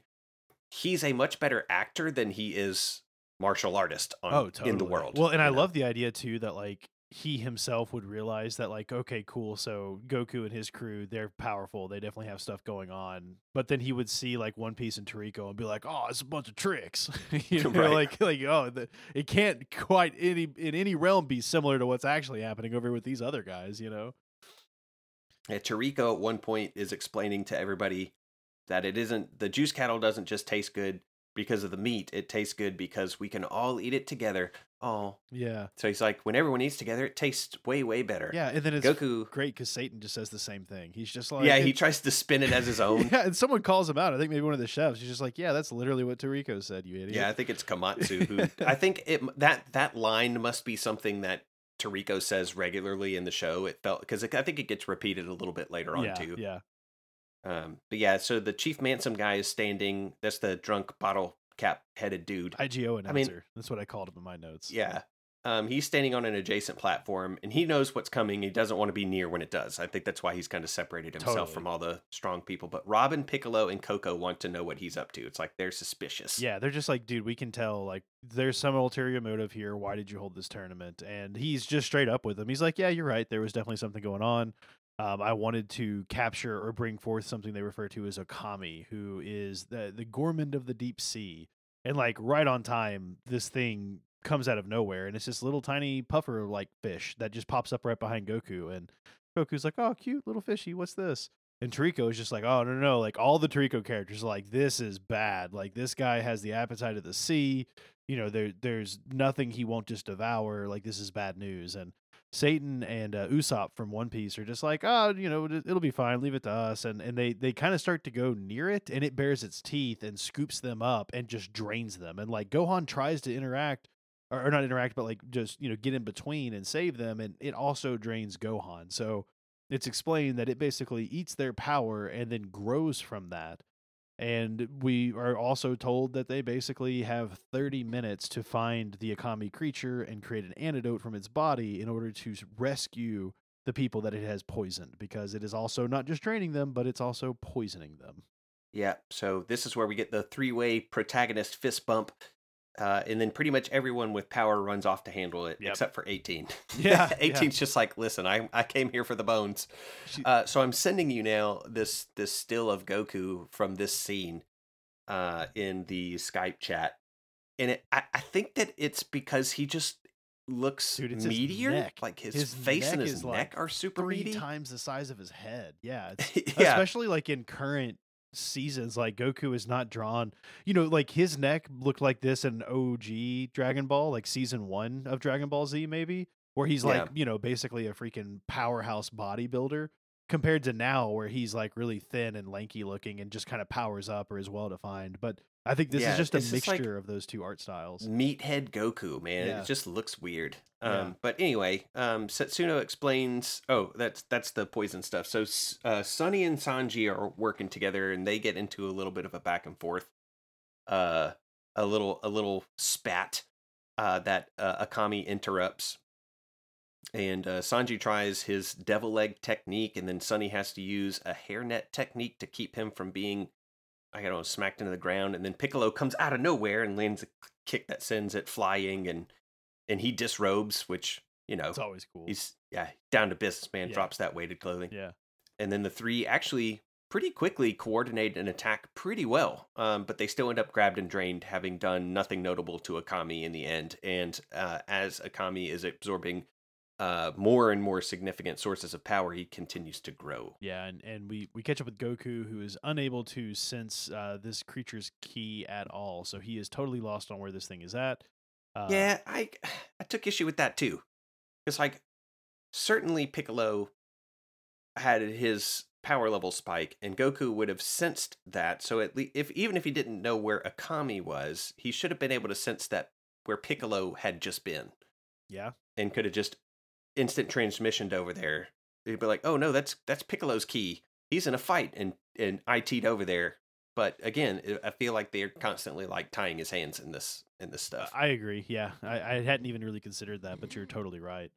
he's a much better actor than he is martial artist on, oh, totally. in the world. Well, and I know? love the idea too that like he himself would realize that like okay, cool. So Goku and his crew, they're powerful. They definitely have stuff going on. But then he would see like One Piece and Toriko and be like, "Oh, it's a bunch of tricks." you know, Right. like like oh, the, it can't quite any in any realm be similar to what's actually happening over with these other guys. You know? Yeah, Toriko at one point is explaining to everybody that it isn't the juice cattle doesn't just taste good because of the meat. It tastes good because we can all eat it together. Oh, Yeah. so he's like, when everyone eats together, it tastes way way better. Yeah, and then it's Goku. great because Satan just says the same thing. He's just like, yeah, he tries to spin it as his own. Yeah, and someone calls him out. I think maybe one of the chefs. He's just like, "Yeah, that's literally what Toriko said, you idiot." Yeah, I think it's Komatsu who I think it that that line must be something that Toriko says regularly in the show. It felt because I think it gets repeated a little bit later on yeah, too. yeah. Um, but yeah, so the Chief Mansam guy is standing. That's the drunk bottle cap headed dude. IGO announcer. I mean- that's what I called him in my notes. Yeah. Um, he's standing on an adjacent platform and he knows what's coming. He doesn't want to be near when it does. I think that's why he's kind of separated himself Totally. from all the strong people. But Robin, Piccolo, and Coco want to know what he's up to. It's like they're suspicious. Yeah, they're just like, dude, we can tell like there's some ulterior motive here. Why did you hold this tournament? And he's just straight up with them. He's like, yeah, you're right. There was definitely something going on. Um, I wanted to capture or bring forth something they refer to as Okami, who is the the gourmand of the deep sea. And like right on time, this thing comes out of nowhere, and it's this little tiny puffer like fish that just pops up right behind Goku. And Goku's like, "Oh, cute little fishy. What's this?" And Toriko is just like, "Oh no, no, no!" Like all the Toriko characters are like, "This is bad. Like this guy has the appetite of the sea. You know, there there's nothing he won't just devour. Like this is bad news." And Satan and uh, Usopp from One Piece are just like, "Oh, you know, it- it'll be fine. Leave it to us." And and they they kind of start to go near it, and it bares its teeth and scoops them up and just drains them. And like Gohan tries to interact or, or not interact, but like just you know get in between and save them, and it also drains Gohan. So it's explained that it basically eats their power and then grows from that. And we are also told that they basically have 30 minutes to find the Akami creature and create an antidote from its body in order to rescue the people that it has poisoned because it is also not just draining them, but it's also poisoning them. Yeah. So this is where we get the three way protagonist fist bump. Uh, and then pretty much everyone with power runs off to handle it, Yep. except for 18. Yeah, 18's just like, listen, I, I came here for the bones. Uh, so I'm sending you now this this still of Goku from this scene uh, in the Skype chat, and it, I, I think that it's because he just looks Dude, meatier. Like his, His face and his is, neck like, are super Three meaty. times the size of his head. Yeah. Yeah, especially like in current seasons like goku is not drawn you know like his neck looked like this in og dragon ball like season one of dragon ball z maybe where he's like you know basically a freaking powerhouse bodybuilder compared to now where he's like really thin and lanky looking and just kind of powers up or is well defined but i think this Yeah, is just a just like- mixture of those two art styles meathead Goku, man. Yeah. It just looks weird. Um, Yeah. But anyway, um, Setsuno explains. Oh, that's that's the poison stuff. So uh, Sunny and Sanji are working together, and they get into a little bit of a back and forth. Uh, a little a little spat uh, that uh, Akami interrupts. And uh, Sanji tries his devil leg technique, and then Sunny has to use a hairnet technique to keep him from being I don't know, smacked into the ground, and then Piccolo comes out of nowhere and lands a kick that sends it flying, and and he disrobes, which you know it's always cool he's yeah down to business, man. Yeah. Drops that weighted clothing, yeah and then the three actually pretty quickly coordinate an attack pretty well, um, but they still end up grabbed and drained, having done nothing notable to Akami in the end. And uh, as Akami is absorbing uh, more and more significant sources of power, he continues to grow. Yeah, and, and we, we catch up with Goku, who is unable to sense uh, this creature's ki at all. So he is totally lost on where this thing is at. Uh, Yeah, I I took issue with that too. It's like certainly Piccolo had his power level spike, and Goku would have sensed that. So at least if even if he didn't know where Akami was, he should have been able to sense that where Piccolo had just been, Yeah. and could have just instant transmissioned over there. He'd be like, "Oh no, that's that's Piccolo's ki. He's in a fight," and and IT'd over there. but again, I feel like they're constantly like tying his hands in this in this stuff. I agree. Yeah, I, I hadn't even really considered that, but you're totally right.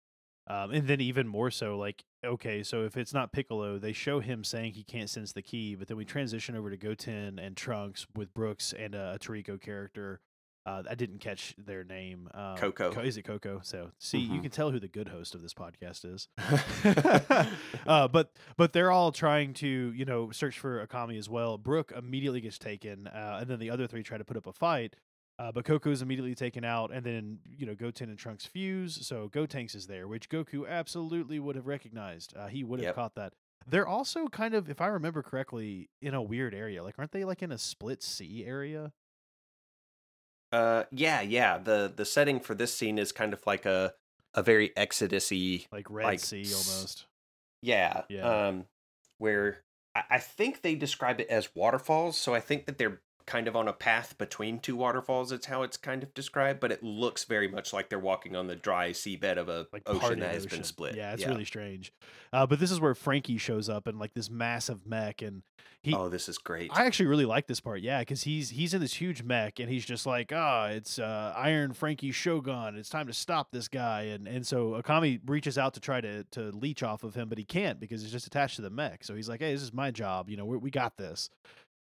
Um, and then even more so, like, okay, so if it's not Piccolo, they show him saying he can't sense the ki, but then we transition over to Goten and Trunks with Brooks and a, a Toriko character. Uh, I didn't catch their name. Um, Coco. Co- is it Coco? So see, you Mhm. can tell who the good host of this podcast is. uh, but but they're all trying to you know search for Akami as well. Brook immediately gets taken, uh, and then the other three try to put up a fight. Uh, but is immediately taken out, and then you know Goten and Trunks fuse. So Gotenks is there, which Goku absolutely would have recognized. Uh, he would have Yep. caught that. They're also kind of, if I remember correctly, in a weird area. Like, aren't they like in a split sea area? Uh, yeah, yeah. The the setting for this scene is kind of like a a very exodusy Like Red Like Sea almost. Yeah. Yeah. Um, where I, I think they describe it as waterfalls. So I think that they're kind of on a path between two waterfalls. It's how it's kind of described, but it looks very much like they're walking on the dry seabed of a like ocean that has been split. Yeah, it's really strange. Uh, but this is where Franky shows up and like this massive mech, and he. oh, this is great. I actually really like this part, yeah, because he's he's in this huge mech and he's just like, ah, it's uh, Iron Franky Shogun. It's time to stop this guy, and and so Akami reaches out to try to to leech off of him, but he can't because he's just attached to the mech. So he's like, hey, this is my job, you know, we we got this.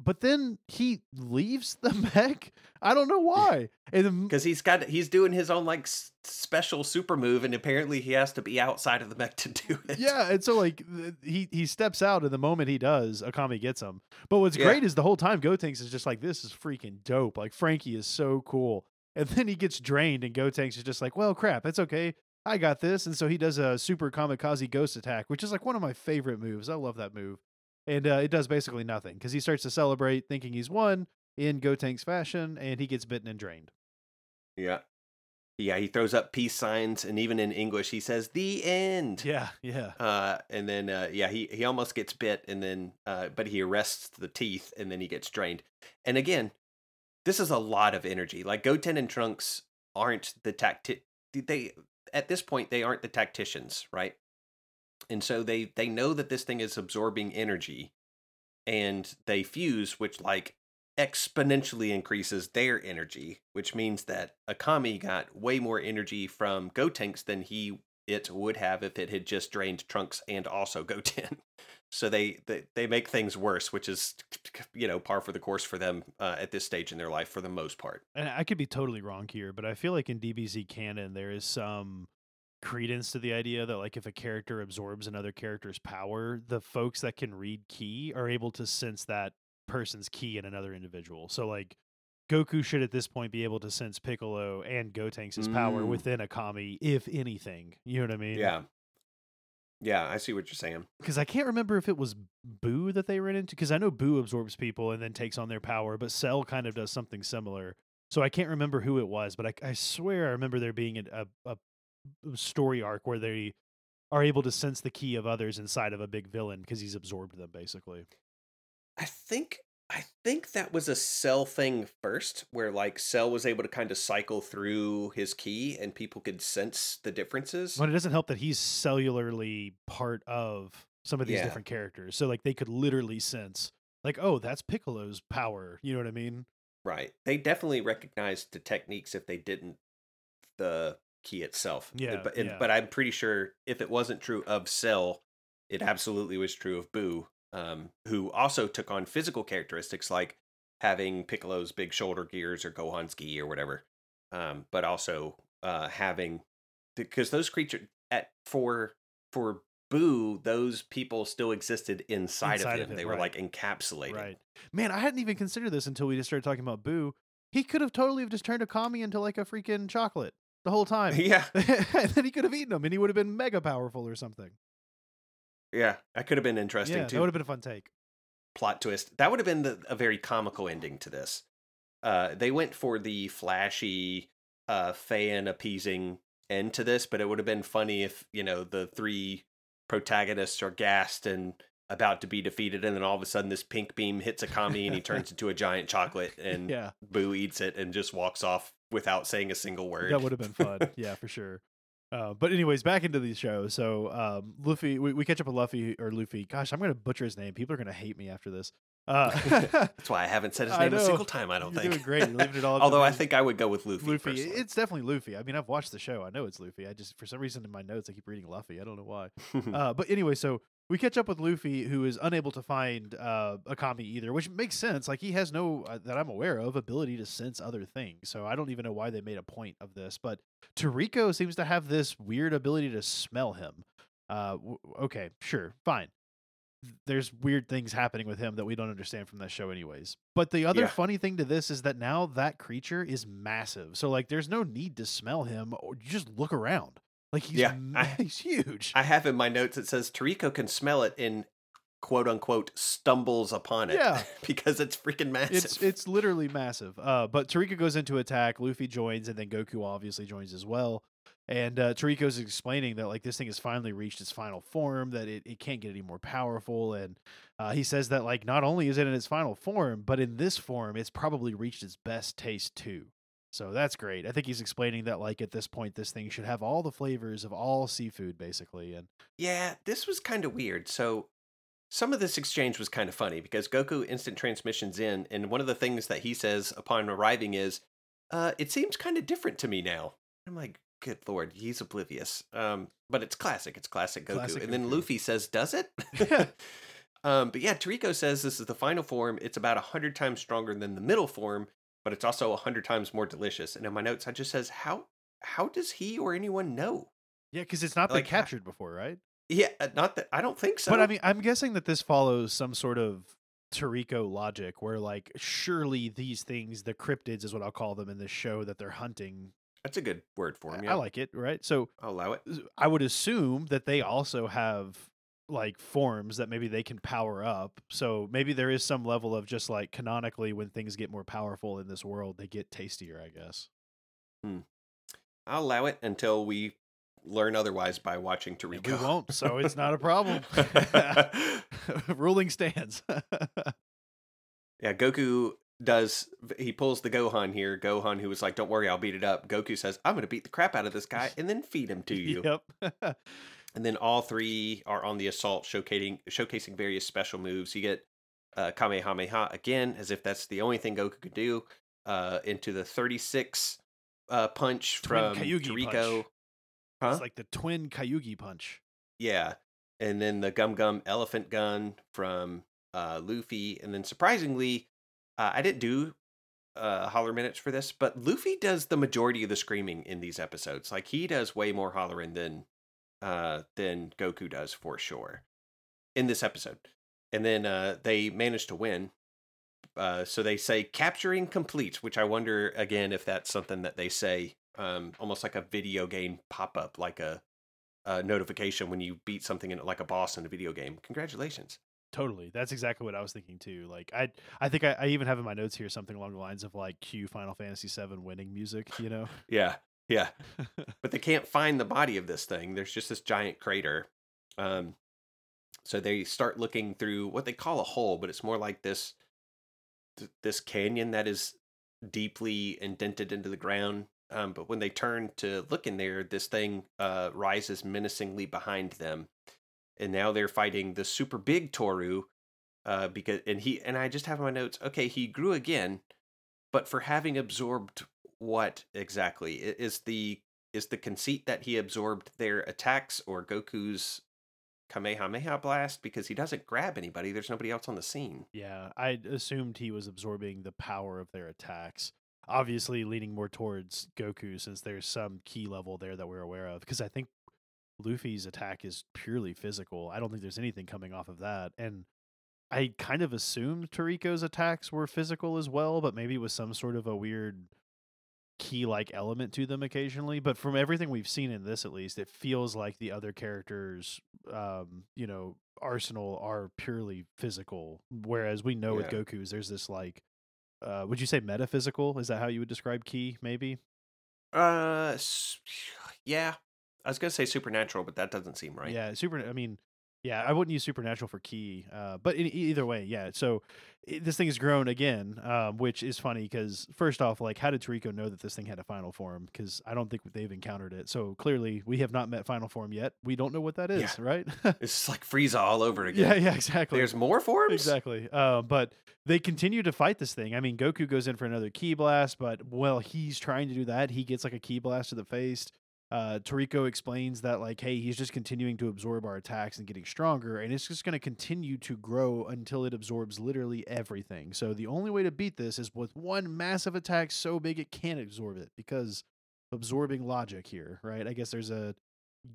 But then he leaves the mech. I don't know why. Because he's got he's doing his own like s- special super move, and apparently he has to be outside of the mech to do it. Yeah, and so like th- he he steps out, and the moment he does, Akami gets him. But what's Yeah. great is the whole time Gotenks is just like, "This is freaking dope!" Like Franky is so cool, and then he gets drained, and Gotenks is just like, "Well, crap, it's okay, I got this." And so he does a super kamikaze ghost attack, which is like one of my favorite moves. I love that move, and uh, it does basically nothing because he starts to celebrate, thinking he's won in Gotenks fashion, and he gets bitten and drained. yeah, yeah. He throws up peace signs, and even in English, he says "the end." Yeah, yeah, Uh, and then uh, yeah, he he almost gets bit, and then uh, but he arrests the teeth, and then he gets drained. And again, this is a lot of energy. Like Goten and Trunks aren't the tacti They at this point they aren't the tacticians, right? And so they they know that this thing is absorbing energy, and they fuse, which like exponentially increases their energy, which means that Akami got way more energy from Gotenks than he it would have if it had just drained Trunks and also Goten. So they, they they make things worse, which is you know par for the course for them uh, at this stage in their life for the most part. and I could be totally wrong here, but I feel like in DBZ canon there is some credence to the idea that like if a character absorbs another character's power, the folks that can read ki are able to sense that person's ki in another individual. So like Goku should at this point be able to sense Piccolo and Gotenks' power Mm. within Akami, if anything. You know what I mean? Yeah, yeah, I see what you're saying. Because I can't remember if it was Boo that they ran into. Because I know Boo absorbs people and then takes on their power, but Cell kind of does something similar. So I can't remember who it was, but I, I swear I remember there being a, a, a story arc where they are able to sense the ki of others inside of a big villain because he's absorbed them, basically. I think I think that was a Cell thing first, where like Cell was able to kind of cycle through his ki and people could sense the differences. But it doesn't help that he's cellularly part of some of these Yeah. different characters. So like they could literally sense, like, oh, that's Piccolo's power. You know what I mean? Right. They definitely recognized the techniques if they didn't the ki itself. Uh, Yeah, But and, yeah. but I'm pretty sure if it wasn't true of Cell, it absolutely was true of Boo, um, who also took on physical characteristics like having Piccolo's big shoulder gears or Gohan's gi or whatever. Um, but also uh having because those creatures at for for Boo, those people still existed inside, Inside of of him. him, they were right. like encapsulated. Right. Man, I hadn't even considered this until we just started talking about Boo. He could have totally have just turned Akami into like a freaking chocolate the whole time. yeah. and then he could have eaten him and he would have been mega powerful or something. Yeah, that could have been interesting yeah, too. that would have been a fun take. Plot twist. That would have been the, a very comical ending to this. Uh, they went for the flashy, uh, fan appeasing end to this, but it would have been funny if you know the three protagonists are gassed and about to be defeated, and then all of a sudden this pink beam hits Akami and he turns into a giant chocolate, and Yeah, Boo eats it and just walks off without saying a single word. that would have been fun. yeah, for sure. Uh, but anyways, back into the show. So um, Luffy, we, we catch up with Luffy or Luffy. Gosh, I'm gonna butcher his name. People are gonna hate me after this. Uh, That's why I haven't said his name a single time. I don't You're think. doing great. You're leaving it all Although I think I would go with Luffy. Luffy. personally. It's definitely Luffy. I mean, I've watched the show. I know it's Luffy. I just, for some reason, in my notes, I keep reading Luffy. I don't know why. uh, but anyway, so we catch up with Luffy, who is unable to find uh, Akami either, which makes sense. Like he has no, uh, that I'm aware of, ability to sense other things. So I don't even know why they made a point of this. But Toriko seems to have this weird ability to smell him. Uh, w- okay, sure, fine. There's weird things happening with him that we don't understand from that show, anyways. But the other Yeah. funny thing to this is that now that creature is massive. So like, there's no need to smell him, or you just look around. Like he's Yeah, I- he's huge. I have in my notes it says Toriko can smell it and quote unquote stumbles upon it. Yeah. because it's freaking massive. It's it's literally massive. Uh, but Toriko goes into attack. Luffy joins, and then Goku obviously joins as well. And uh, Toriko's explaining that like this thing has finally reached its final form, that it, it can't get any more powerful. And uh, he says that like not only is it in its final form, but in this form, it's probably reached its best taste too. So that's great. I think he's explaining that like at this point, this thing should have all the flavors of all seafood basically. And Yeah, this was kind of weird. So some of this exchange was kind of funny because Goku instant transmissions in, and one of the things that he says upon arriving is, uh, "It seems kind of different to me now." I'm like, "Good lord, he's oblivious." Um, but it's classic. It's classic Goku. Classic and then Goku. Luffy says, "Does it?" um, but yeah, Toriko says this is the final form. It's about a hundred times stronger than the middle form, but it's also a hundred times more delicious. And in my notes, I just says, "How how does he or anyone know?" yeah, because it's not been Like, ha- captured before, right? Yeah, uh, not that I don't think so. But I mean, I'm guessing that this follows some sort of Toriko logic where, like, surely these things, the cryptids is what I'll call them in this show that they're hunting. That's a good word for. I- Yeah. I like it, right? So I'll allow it. I would assume that they also have like forms that maybe they can power up. So maybe there is some level of just like canonically when things get more powerful in this world, they get tastier, I guess. Hmm. I'll allow it until we learn otherwise by watching And Toriko. we won't, so it's not a problem. Ruling stands. yeah, Goku does. He pulls the Gohan here. Gohan, who was like, "Don't worry, I'll beat it up." Goku says, "I'm going to beat the crap out of this guy and then feed him to you." Yep. And then all three are on the assault, showcasing showcasing various special moves. You get uh, Kamehameha again, as if that's the only thing Goku could do. Uh, into the 36 uh, punch Twin from Kyugi Toriko. Huh? It's like the twin Kyugi punch. Yeah. And then the Gum Gum Elephant Gun from uh, Luffy. And then surprisingly, uh, I didn't do uh, holler minutes for this, but Luffy does the majority of the screaming in these episodes. Like he does way more hollering than uh, than Goku does for sure in this episode. And then uh, they manage to win. Uh, so they say capturing complete, which I wonder again if that's something that they say um, almost like a video game pop up, like a uh, notification when you beat something in like a boss in a video game. Congratulations. Totally. That's exactly what I was thinking too. Like I I think I, I even have in my notes here something along the lines of like cue Final Fantasy VII winning music, you know? Yeah, yeah. but they can't find the body of this thing. There's just this giant crater. Um, so they start looking through what they call a hole, but it's more like this th- this canyon that is deeply indented into the ground. Um, but when they turn to look in there, this thing uh, rises menacingly behind them, and now they're fighting the super big Toru. Uh, because and he and I just have my notes. Okay, he grew again, but for having absorbed what exactly is the is the conceit that he absorbed their attacks or Goku's Kamehameha blast because he doesn't grab anybody. There's nobody else on the scene. Yeah, I assumed he was absorbing the power of their attacks. Obviously, leaning more towards Goku since there's some ki level there that we're aware of. Because I think Luffy's attack is purely physical. I don't think there's anything coming off of that. And I kind of assumed Toriko's attacks were physical as well, but maybe with some sort of a weird ki like element to them occasionally. But from everything we've seen in this, at least, it feels like the other characters, um, you know, arsenal are purely physical. Whereas we know with Goku's, there's this like, uh, would you say metaphysical? Is that how you would describe ki? Maybe. Uh, yeah. I was gonna say supernatural, but that doesn't seem right. Yeah, super. I mean, Yeah, I wouldn't use supernatural for ki, uh, but in, either way, yeah. So i this thing has grown again, um, which is funny because first off, like, how did Toriko know that this thing had a final form? Because I don't think they've encountered it. So clearly, we have not met final form yet. We don't know what that is, Yeah. right? It's like Frieza all over again. yeah, yeah, exactly. There's more forms. Exactly. Uh, but they continue to fight this thing. I mean, Goku goes in for another ki blast, but while he's trying to do that, he gets like a ki blast to the face. Uh, Toriko explains that, like, hey, he's just continuing to absorb our attacks and getting stronger, and it's just going to continue to grow until it absorbs literally everything. So the only way to beat this is with one massive attack so big it can't absorb it because absorbing logic here, right? I guess there's a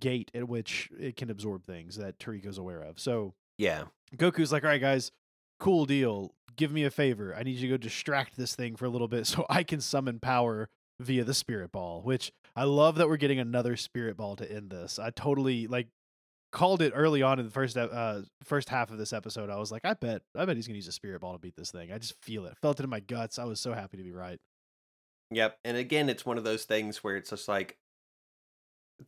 gate at which it can absorb things that Toriko's aware of. So Yeah. Goku's like, all right, guys, cool deal. Give me a favor. I need you to go distract this thing for a little bit so I can summon power via the spirit ball, which I love that we're getting another spirit ball to end this. I totally like called it early on in the first uh first half of this episode. I was like, I bet I bet he's gonna use a spirit ball to beat this thing. I just feel it. Felt it in my guts. I was so happy to be right. Yep. And again, it's one of those things where it's just like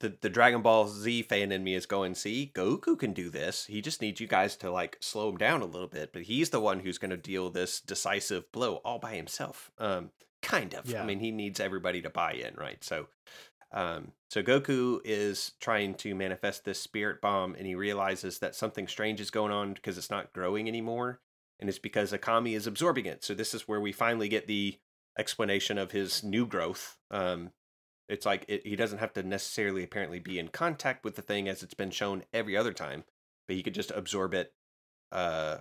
the the Dragon Ball Z fan in me is going, see, Goku can do this. He just needs you guys to like slow him down a little bit, but he's the one who's going to deal this decisive blow all by himself. Um kind of. Yeah. I mean, he needs everybody to buy in, right? So um so Goku is trying to manifest this spirit bomb and he realizes that something strange is going on because it's not growing anymore and it's because Akami is absorbing it. So this is where we finally get the explanation of his new growth. Um, it's like it, he doesn't have to necessarily apparently be in contact with the thing as it's been shown every other time, but he could just absorb it uh,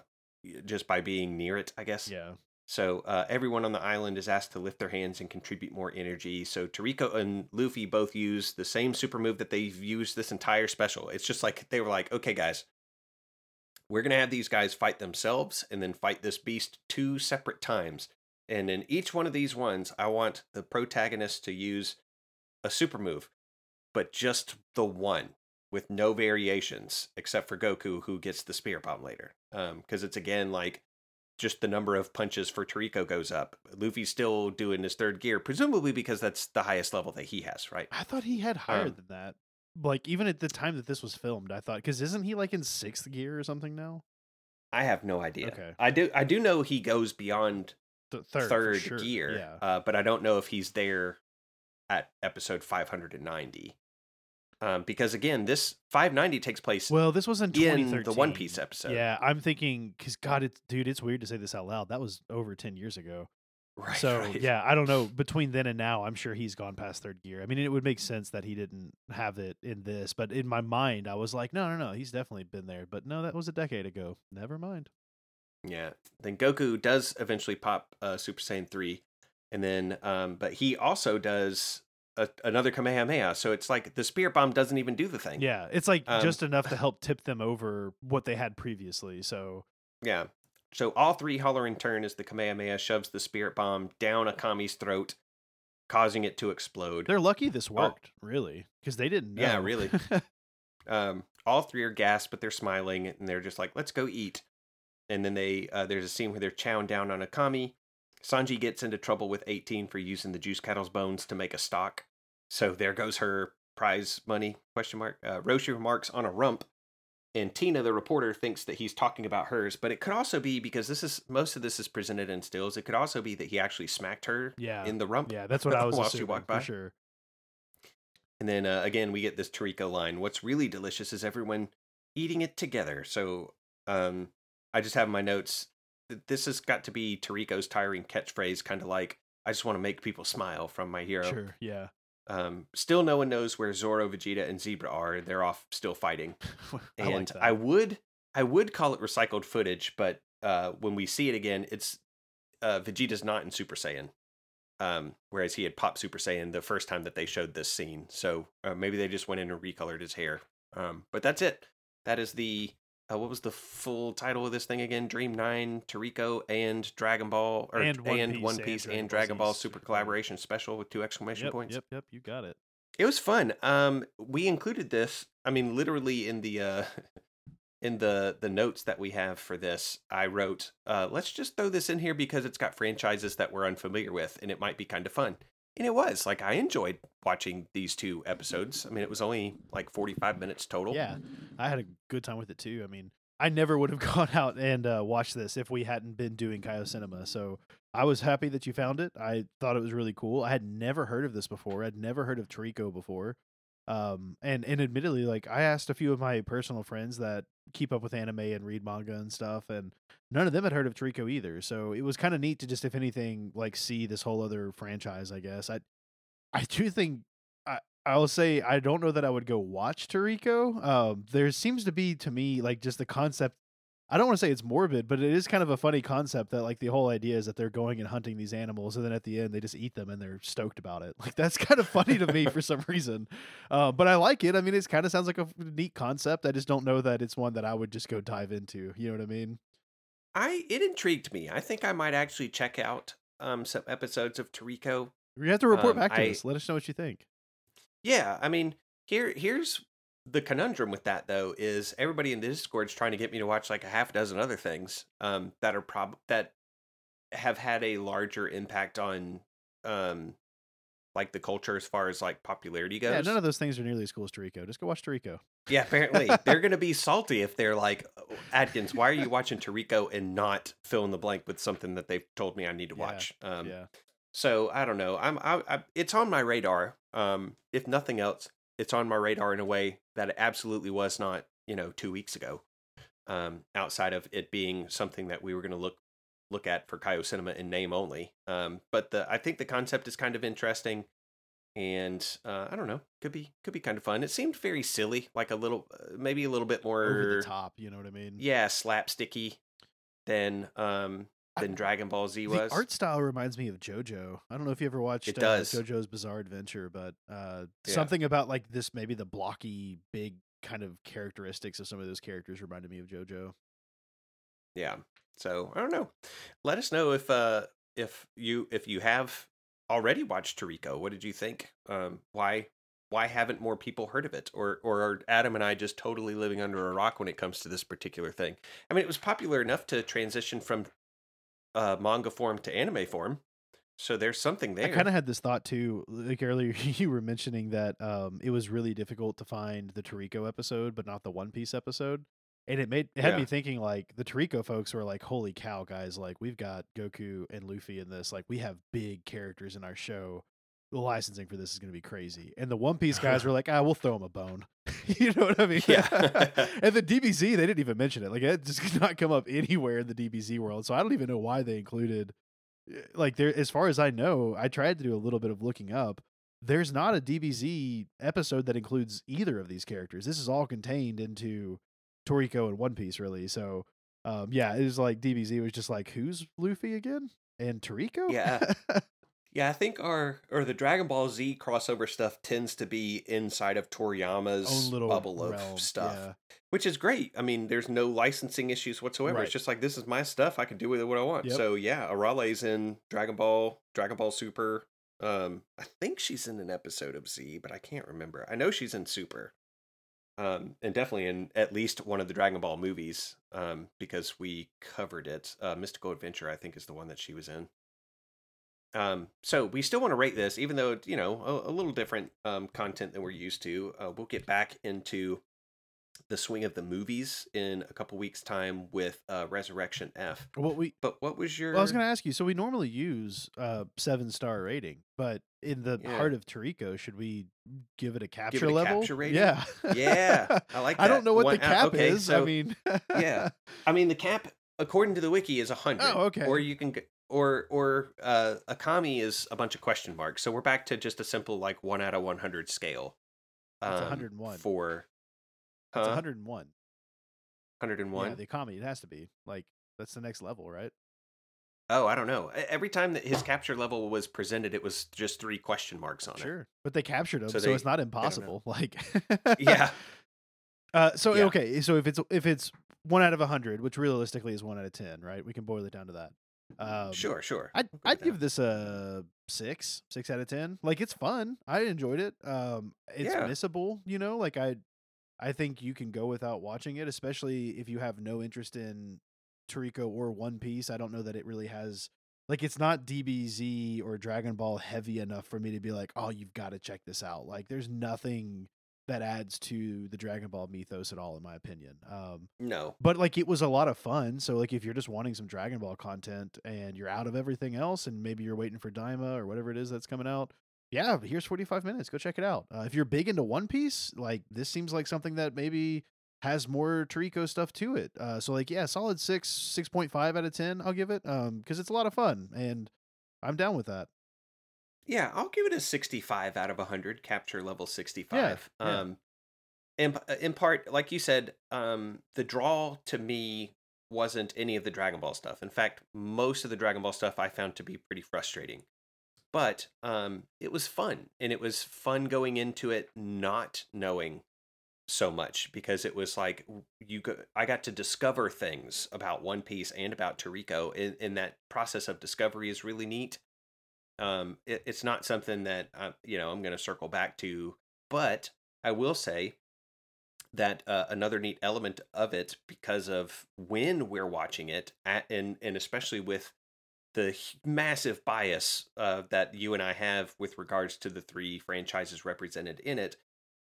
just by being near it, I guess. Yeah. So uh, everyone on the island is asked to lift their hands and contribute more energy. So Toriko and Luffy both use the same super move that they've used this entire special. It's just like they were like, okay, guys, we're gonna have these guys fight themselves and then fight this beast two separate times. And in each one of these ones, I want the protagonist to use a super move, but just the one with no variations except for Goku, who gets the spirit bomb later. Because it's again like just the number of punches for Toriko goes up. Luffy's still doing his third gear, presumably because that's the highest level that he has, right? I thought he had higher Um, than that. Like even at the time that this was filmed, I thought because isn't he like in sixth gear or something now? I have no idea. Okay. I do. I do know he goes beyond Th- third, third, sure. gear, Yeah. uh, but I don't know if he's there at episode 590. Um, because again, this 590 takes place Well, this was in 2013. in the One Piece episode. Yeah, I'm thinking because God, it's dude, it's weird to say this out loud. That was over ten years ago. Right. so right. yeah, I don't know. Between then and now, I'm sure he's gone past third gear. I mean, it would make sense that he didn't have it in this, but in my mind, I was like, no, no, no, he's definitely been there. But no, that was a decade ago. Never mind. Yeah. Then Goku does eventually pop uh, Super Saiyan 3. And then, um, but he also does a, another Kamehameha. So it's like the Spirit Bomb doesn't even do the thing. Yeah, it's like Um, just enough to help tip them over what they had previously. So Yeah. So all three holler in turn as the Kamehameha shoves the Spirit Bomb down Akami's throat, causing it to explode. they're lucky this worked, really, because they didn't know. Oh. Yeah, really. um, all three are gasped, but they're smiling and they're just like, "Let's go eat." And then they uh, there's a scene where they're chowing down on Akami. Sanji gets into trouble with 18 for using the juice cattle's bones to make a stock. So there goes her prize money question mark. Uh, Roshi remarks on a rump, and Tina, the reporter, thinks that he's talking about hers. But it could also be because this is most of this is presented in stills. It could also be that he actually smacked her yeah, in the rump. yeah, that's what I was while she assuming walked for by. sure. And then uh, again, we get this Toriko line. What's really delicious is everyone eating it together. So um, I just have my notes. This has got to be Toriko's tiring catchphrase, kind of like "I just want to make people smile" from my hero. Sure, yeah. Um, still, no one knows where Zoro, Vegeta, and Zebra are. They're off still fighting. I And like. I would, I would call it recycled footage, but uh, when we see it again, it's uh, Vegeta's not in Super Saiyan. Um, whereas he had popped Super Saiyan the first time that they showed this scene. So uh, maybe they just went in and recolored his hair. Um, but that's it. That is the uh, what was the full title of this thing again? Dream Nine, Toriko, and Dragon Ball, or And One and Piece One and Piece Dragon and Ball Dragon Ball Super Super Collaboration Special with two exclamation yep, points. Yep, yep, you got it. It was fun. Um, we included this. I mean, literally in the uh, in the the notes that we have for this, I wrote, uh, "Let's just throw this in here because it's got franchises that we're unfamiliar with, and it might be kind of fun." And it was like I enjoyed watching these two episodes. I mean, it was only like 45 minutes total. Yeah, I had a good time with it too. I mean, I never would have gone out and uh, watched this if we hadn't been doing Kaio Cinema. So I was happy that you found it. I thought it was really cool. I had never heard of this before. I'd never heard of Toriko before. Um, and and admittedly, like I asked a few of my personal friends that keep up with anime and read manga and stuff, and none of them had heard of Toriko either. So it was kind of neat to just, if anything, like see this whole other franchise. I guess I I do think I I will say I don't know that I would go watch Toriko. Um, there seems to be to me like just the concept. I don't want to say it's morbid, but it is kind of a funny concept that like the whole idea is that they're going and hunting these animals, and then at the end they just eat them and they're stoked about it. Like that's kind of funny to me for some reason. Uh, but I like it. I mean, it kind of sounds like a neat concept. I just don't know that it's one that I would just go dive into. You know what I mean? I it intrigued me. I think I might actually check out um some episodes of Toriko. You have to report Um, back to I- us. Let us know what you think. Yeah, I mean, here here's the conundrum with that though is everybody in the Discord is trying to get me to watch like a half dozen other things um that are prob that have had a larger impact on um like the culture as far as like popularity goes. Yeah, none of those things are nearly as cool as Toriko. Just go watch Toriko. Yeah, apparently they're going to be salty if they're like, "Oh, Adkins, why are you watching Toriko and not fill in the blank with something that they've told me I need to Yeah, watch? Um, yeah. So I don't know. I'm I, I it's on my radar. Um, if nothing else, it's on my radar in a way that it absolutely was not. You know, two weeks ago. Um, outside of it being something that we were going to look look at for Kaio Cinema in name only. Um, but the I think the concept is kind of interesting, and uh, I don't know, could be could be kind of fun. It seemed very silly, like a little, uh, maybe a little bit more Over the top. You know what I mean? yeah, slapsticky than um than Dragon Ball Z was. The art style reminds me of JoJo. I don't know if you ever watched It uh, does. JoJo's Bizarre Adventure, but uh, Yeah. something about like this, maybe the blocky, big kind of characteristics of some of those characters reminded me of JoJo. Yeah. So I don't know. Let us know if uh if you if you have already watched Toriko. What did you think? Um why why haven't more people heard of it? Or or are Adam and I just totally living under a rock when it comes to this particular thing? I mean it was popular enough to transition from uh manga form to anime form. So there's something there. I kind of had this thought too. Like earlier, you were mentioning that um, it was really difficult to find the Toriko episode, but not the One Piece episode. And it made it had me thinking like the Toriko folks were like, "Holy cow, guys! Like we've got Goku and Luffy in this. Like we have big characters in our show. The licensing for this is going to be crazy." And the One Piece guys were like, "Ah, we'll throw them a bone." you know what I mean? Yeah. and the DBZ, they didn't even mention it. Like it just did not come up anywhere in the DBZ world. So I don't even know why they included eh, like there as far as I know, I tried to do a little bit of looking up. There's not a DBZ episode that includes either of these characters. This is all contained into Toriko and One Piece, really. So, um, yeah, it was like DBZ was just like, who's Luffy again? And Toriko? Yeah. Yeah, I think our or the Dragon Ball Z crossover stuff tends to be inside of Toriyama's bubble of realm, stuff, yeah. which is great. I mean, there's no licensing issues whatsoever. Right. It's just like this is my stuff. I can do with it what I want. Yep. So yeah, Arale's in Dragon Ball, Dragon Ball Super. Um, I think she's in an episode of Z, but I can't remember. I know she's in Super. Um, and definitely in at least one of the Dragon Ball movies, um, because we covered it. Uh, Mystical Adventure, I think, is the one that she was in. Um, so we still want to rate this, even though you know a, a little different um, content than we're used to. Uh, we'll get back into the swing of the movies in a couple weeks' time with uh, Resurrection F. What we But what was your? well, I was going to ask you. So we normally use uh seven star rating, but in the Yeah. heart of Toriko, should we give it a capture it a level? capture rating? Yeah, Yeah, I like I don't know what One- the uh, cap okay, is. I mean, yeah. I mean, the cap, according to the wiki, is a hundred. Oh, okay. Or you can, or or uh, Akami is a bunch of question marks. So we're back to just a simple like one out of one hundred scale. That's um, 101. for. That's Huh? 101. Hundred and one. Yeah, the economy. It has to be like that's the next level, right? Oh, I don't know. Every time that his capture level was presented, it was just three question marks on it. Sure, but they captured him, So so, they- it's not impossible. Like. Yeah. Uh, so Yeah. okay, so if it's if it's one out of a hundred, which realistically is one out of ten, right? We can boil it down to that. Um, sure, sure. I'd I'd give this a six, six out of ten. Like it's fun. I enjoyed it. Um, it's Yeah. missable. You know, like I, I think you can go without watching it, especially if you have no interest in Toriko or One Piece. I don't know that it really has like it's not DBZ or Dragon Ball heavy enough for me to be like, oh, you've got to check this out. Like, there's nothing that adds to the Dragon Ball mythos at all, in my opinion. Um, No. but like it was a lot of fun. So like if you're just wanting some Dragon Ball content and you're out of everything else, and maybe you're waiting for Daima or whatever it is that's coming out, yeah, here's 45 minutes. Go check it out. Uh, if you're big into One Piece, like this seems like something that maybe has more Toriko stuff to it. Uh, so like yeah, solid six, six point five out of ten. I'll give it um because it's a lot of fun and I'm down with that. Yeah, I'll give it a 65 out of 100, capture level 65. yeah. Um in in part like you said, um the draw to me wasn't any of the Dragon Ball stuff. In fact, most of the Dragon Ball stuff I found to be pretty frustrating. But um it was fun and it was fun going into it not knowing so much because it was like you go, I got to discover things about One Piece and about Toriko and, and that process of discovery is really neat um it, it's not something that uh, you know i'm going to circle back to but i will say that uh, another neat element of it because of when we're watching it at, and and especially with the massive bias uh, that you and i have with regards to the three franchises represented in it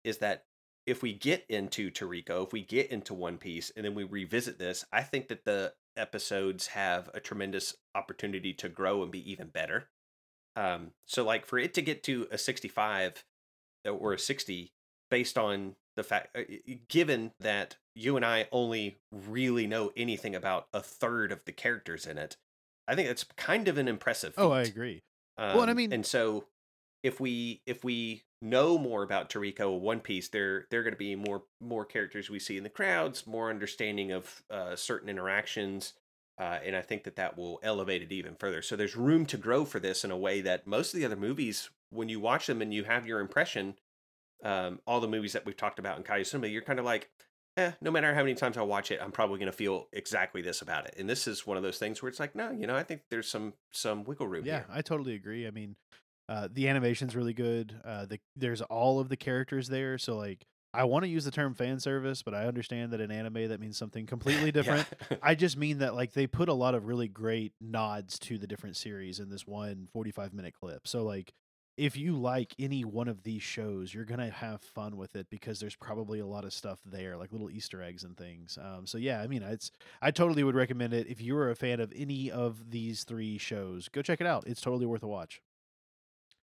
is that if we get into Toriko, if we get into One Piece, and then we revisit this, I think that the episodes have a tremendous opportunity to grow and be even better. Um, so like for it to get to a 65 or a 60 based on the fact uh, given that you and I only really know anything about a third of the characters in it, I think that's kind of an impressive feat. Oh, I agree. Um, Well, and I mean- and so if we if we know more about Toriko One Piece, there there are going to be more more characters we see in the crowds, more understanding of uh, certain interactions, uh, and I think that that will elevate it even further. So there's room to grow for this in a way that most of the other movies, when you watch them and you have your impression, um, all the movies that we've talked about in Kaio Cinema, you're kind of like. Eh, no matter how many times I watch it, I'm probably going to feel exactly this about it. And this is one of those things where it's like, no, you know, I think there's some some wiggle room Yeah, here. I totally agree. I mean, uh, the animation's really good. Uh, the there's all of the characters there, so like I want to use the term fan service, but I understand that in anime that means something completely different. Yeah. I just mean that like they put a lot of really great nods to the different series in this one 45 minute clip. So like if you like any one of these shows, you're gonna have fun with it because there's probably a lot of stuff there, like little Easter eggs and things. Um, so yeah, I mean, it's I totally would recommend it if you are a fan of any of these three shows. Go check it out. It's totally worth a watch.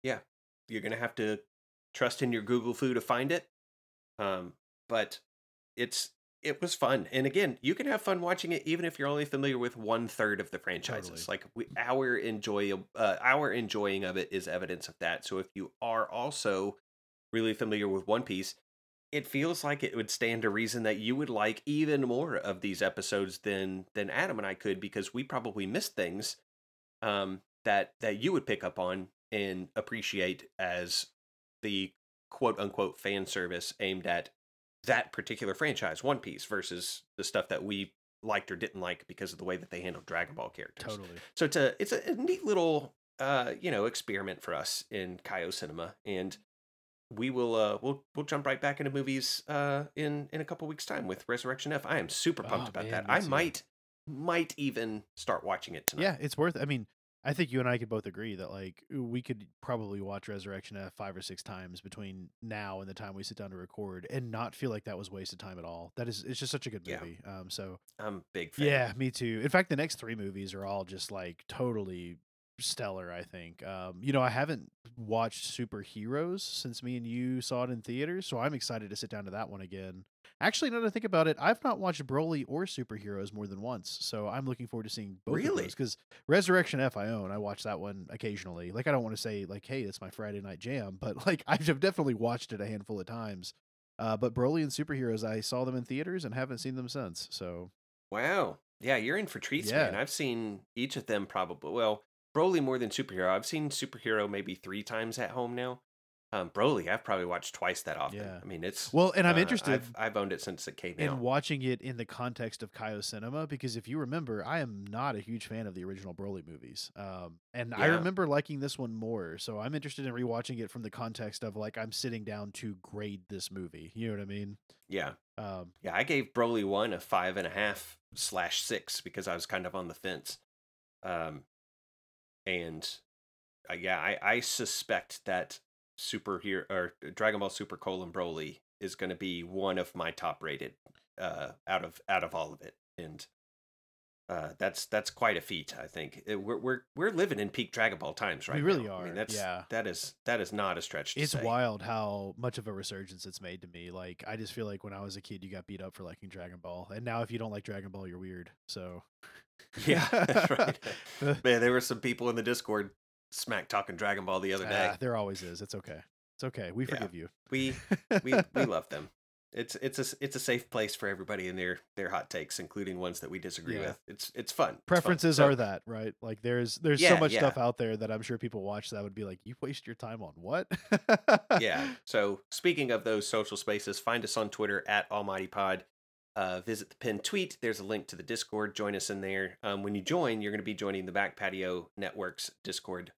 Yeah, you're gonna have to trust in your Google Foo to find it. Um, but it's it was fun, and again, you can have fun watching it even if you're only familiar with one third of the franchises. Totally. Like we, our enjoy uh, our enjoying of it is evidence of that. So if you are also really familiar with One Piece, it feels like it would stand to reason that you would like even more of these episodes than than Adam and I could because we probably missed things um, that that you would pick up on and appreciate as the quote unquote fan service aimed at that particular franchise, One Piece, versus the stuff that we liked or didn't like because of the way that they handled Dragon Ball characters. Totally. So it's a it's a, neat little uh you know experiment for us in Kaio Cinema, and we will uh we'll we'll jump right back into movies uh in in a couple weeks time with Resurrection F. I am super pumped Oh, about man, that. I might might even start watching it tonight. Yeah, it's worth. I mean, I think you and I could both agree that like we could probably watch Resurrection F five or six times between now and the time we sit down to record, and not feel like that was wasted time at all. That is, it's just such a good Yeah. movie. Um, so I'm big fan. yeah, me too. In fact, the next three movies are all just like totally stellar. I think. Um, you know, I haven't watched Superheroes since me and you saw it in theaters, so I'm excited to sit down to that one again. Actually, now that I think about it, I've not watched Broly or Superheroes more than once, so I'm looking forward to seeing both of Really? those. Because Resurrection F, I own. I watch that one occasionally. Like, I don't want to say like, "Hey, it's my Friday night jam," but like, I've definitely watched it a handful of times. Uh, but Broly and Superheroes, I saw them in theaters and haven't seen them since. So Wow. Yeah, you're in for treats, man. Yeah. I've seen each of them probably. Well, Broly more than superhero. I've seen superhero maybe three times at home now. Um, Broly, I've probably watched twice that often. Yeah. I mean, it's well, and I'm uh, interested. I've, I've owned it since it came in out. watching it in the context of Kaio Cinema because if you remember, I am not a huge fan of the original Broly movies. Um, and I remember liking this one more. So I'm interested in rewatching it from the context of like I'm sitting down to grade this movie. You know what I mean? Yeah, Um, yeah. I gave Broly one a five and a half slash six because I was kind of on the fence. Um, and uh, yeah, I, I suspect that superhero or Dragon Ball Super colon Broly is going to be one of my top rated uh, out of out of all of it, and uh, that's that's quite a feat. I think It- we're we're we're living in peak Dragon Ball times right We really now. I are, mean, that's yeah. that is that is not a stretch. To It's say. wild how much of a resurgence it's made to me. Like I just feel like when I was a kid, you got beat up for liking Dragon Ball, and now if you don't like Dragon Ball, you're weird. So Yeah, that's right. Man, there were some people in the Discord smack talking Dragon Ball the other day. Ah, there always is. It's okay. It's okay. We Yeah. forgive you. we we we love them. It's it's a it's a safe place for everybody in their their hot takes, including ones that we disagree Yeah. with. It's it's fun. It's fun. Preferences So, are that, right? Like there's there's so much yeah. stuff out there that I'm sure people watch that would be like, you waste your time on what? yeah. So speaking of those social spaces, find us on Twitter at Almighty Pod. Uh, visit the pinned tweet. There's a link to the Discord. Join us in there. Um, when you join, you're going to be joining the Back Patio Network's Discord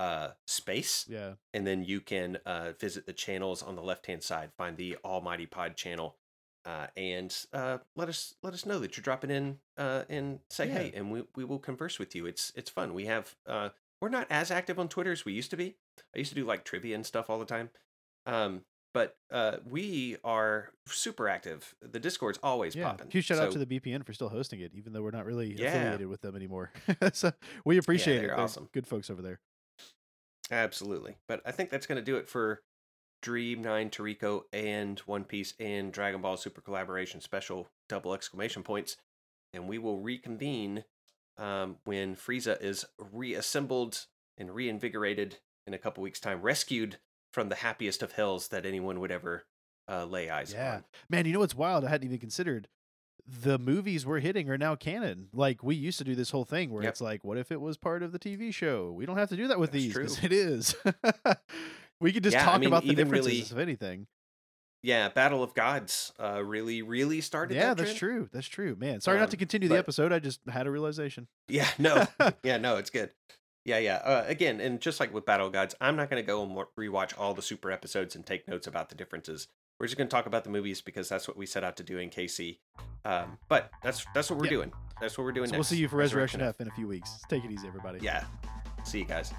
uh, space. Yeah. and then you can uh, visit the channels on the left hand side find the almighty pod channel uh, and uh, let us let us know that you're dropping in uh, and say Yeah. hey and we, we will converse with you it's it's fun we have uh, we're not as active on twitter as we used to be i used to do like trivia and stuff all the time um, but uh, we are super active the discord's always Yeah. popping Huge shout out to the BPN for still hosting it, even though we're not really Yeah. affiliated with them anymore. so we appreciate it. they're They're awesome. Good folks over there. Absolutely. But I think that's going to do it for Dream 9, Toriko, and One Piece and Dragon Ball Super Collaboration Special double exclamation points. And we will reconvene um, when Frieza is reassembled and reinvigorated in a couple weeks' time, rescued from the happiest of hells that anyone would ever uh, lay eyes on. Yeah. upon. Man, you know what's wild? I hadn't even considered. The movies we're hitting are now canon. Like we used to do this whole thing where Yep. it's like, what if it was part of the TV show? We don't have to do that with That's these it is. we could just Yeah, I talk mean, about the differences really- if anything. Yeah, Battle of Gods uh, really, really started Yeah, that that's true. That's true. Man, sorry not to Um, continue the episode. I just had a realization. Yeah, no, yeah, no, it's good. Yeah, yeah. Uh, again, and just like with Battle of Gods, I'm not going to go and rewatch all the super episodes and take notes about the differences. We're just going to talk about the movies because that's what we set out to do in KC. Um, but that's that's what we're Yeah. doing. That's what we're doing. So we'll see you for Resurrection F in a few weeks. Take it easy, everybody. Yeah. See you guys.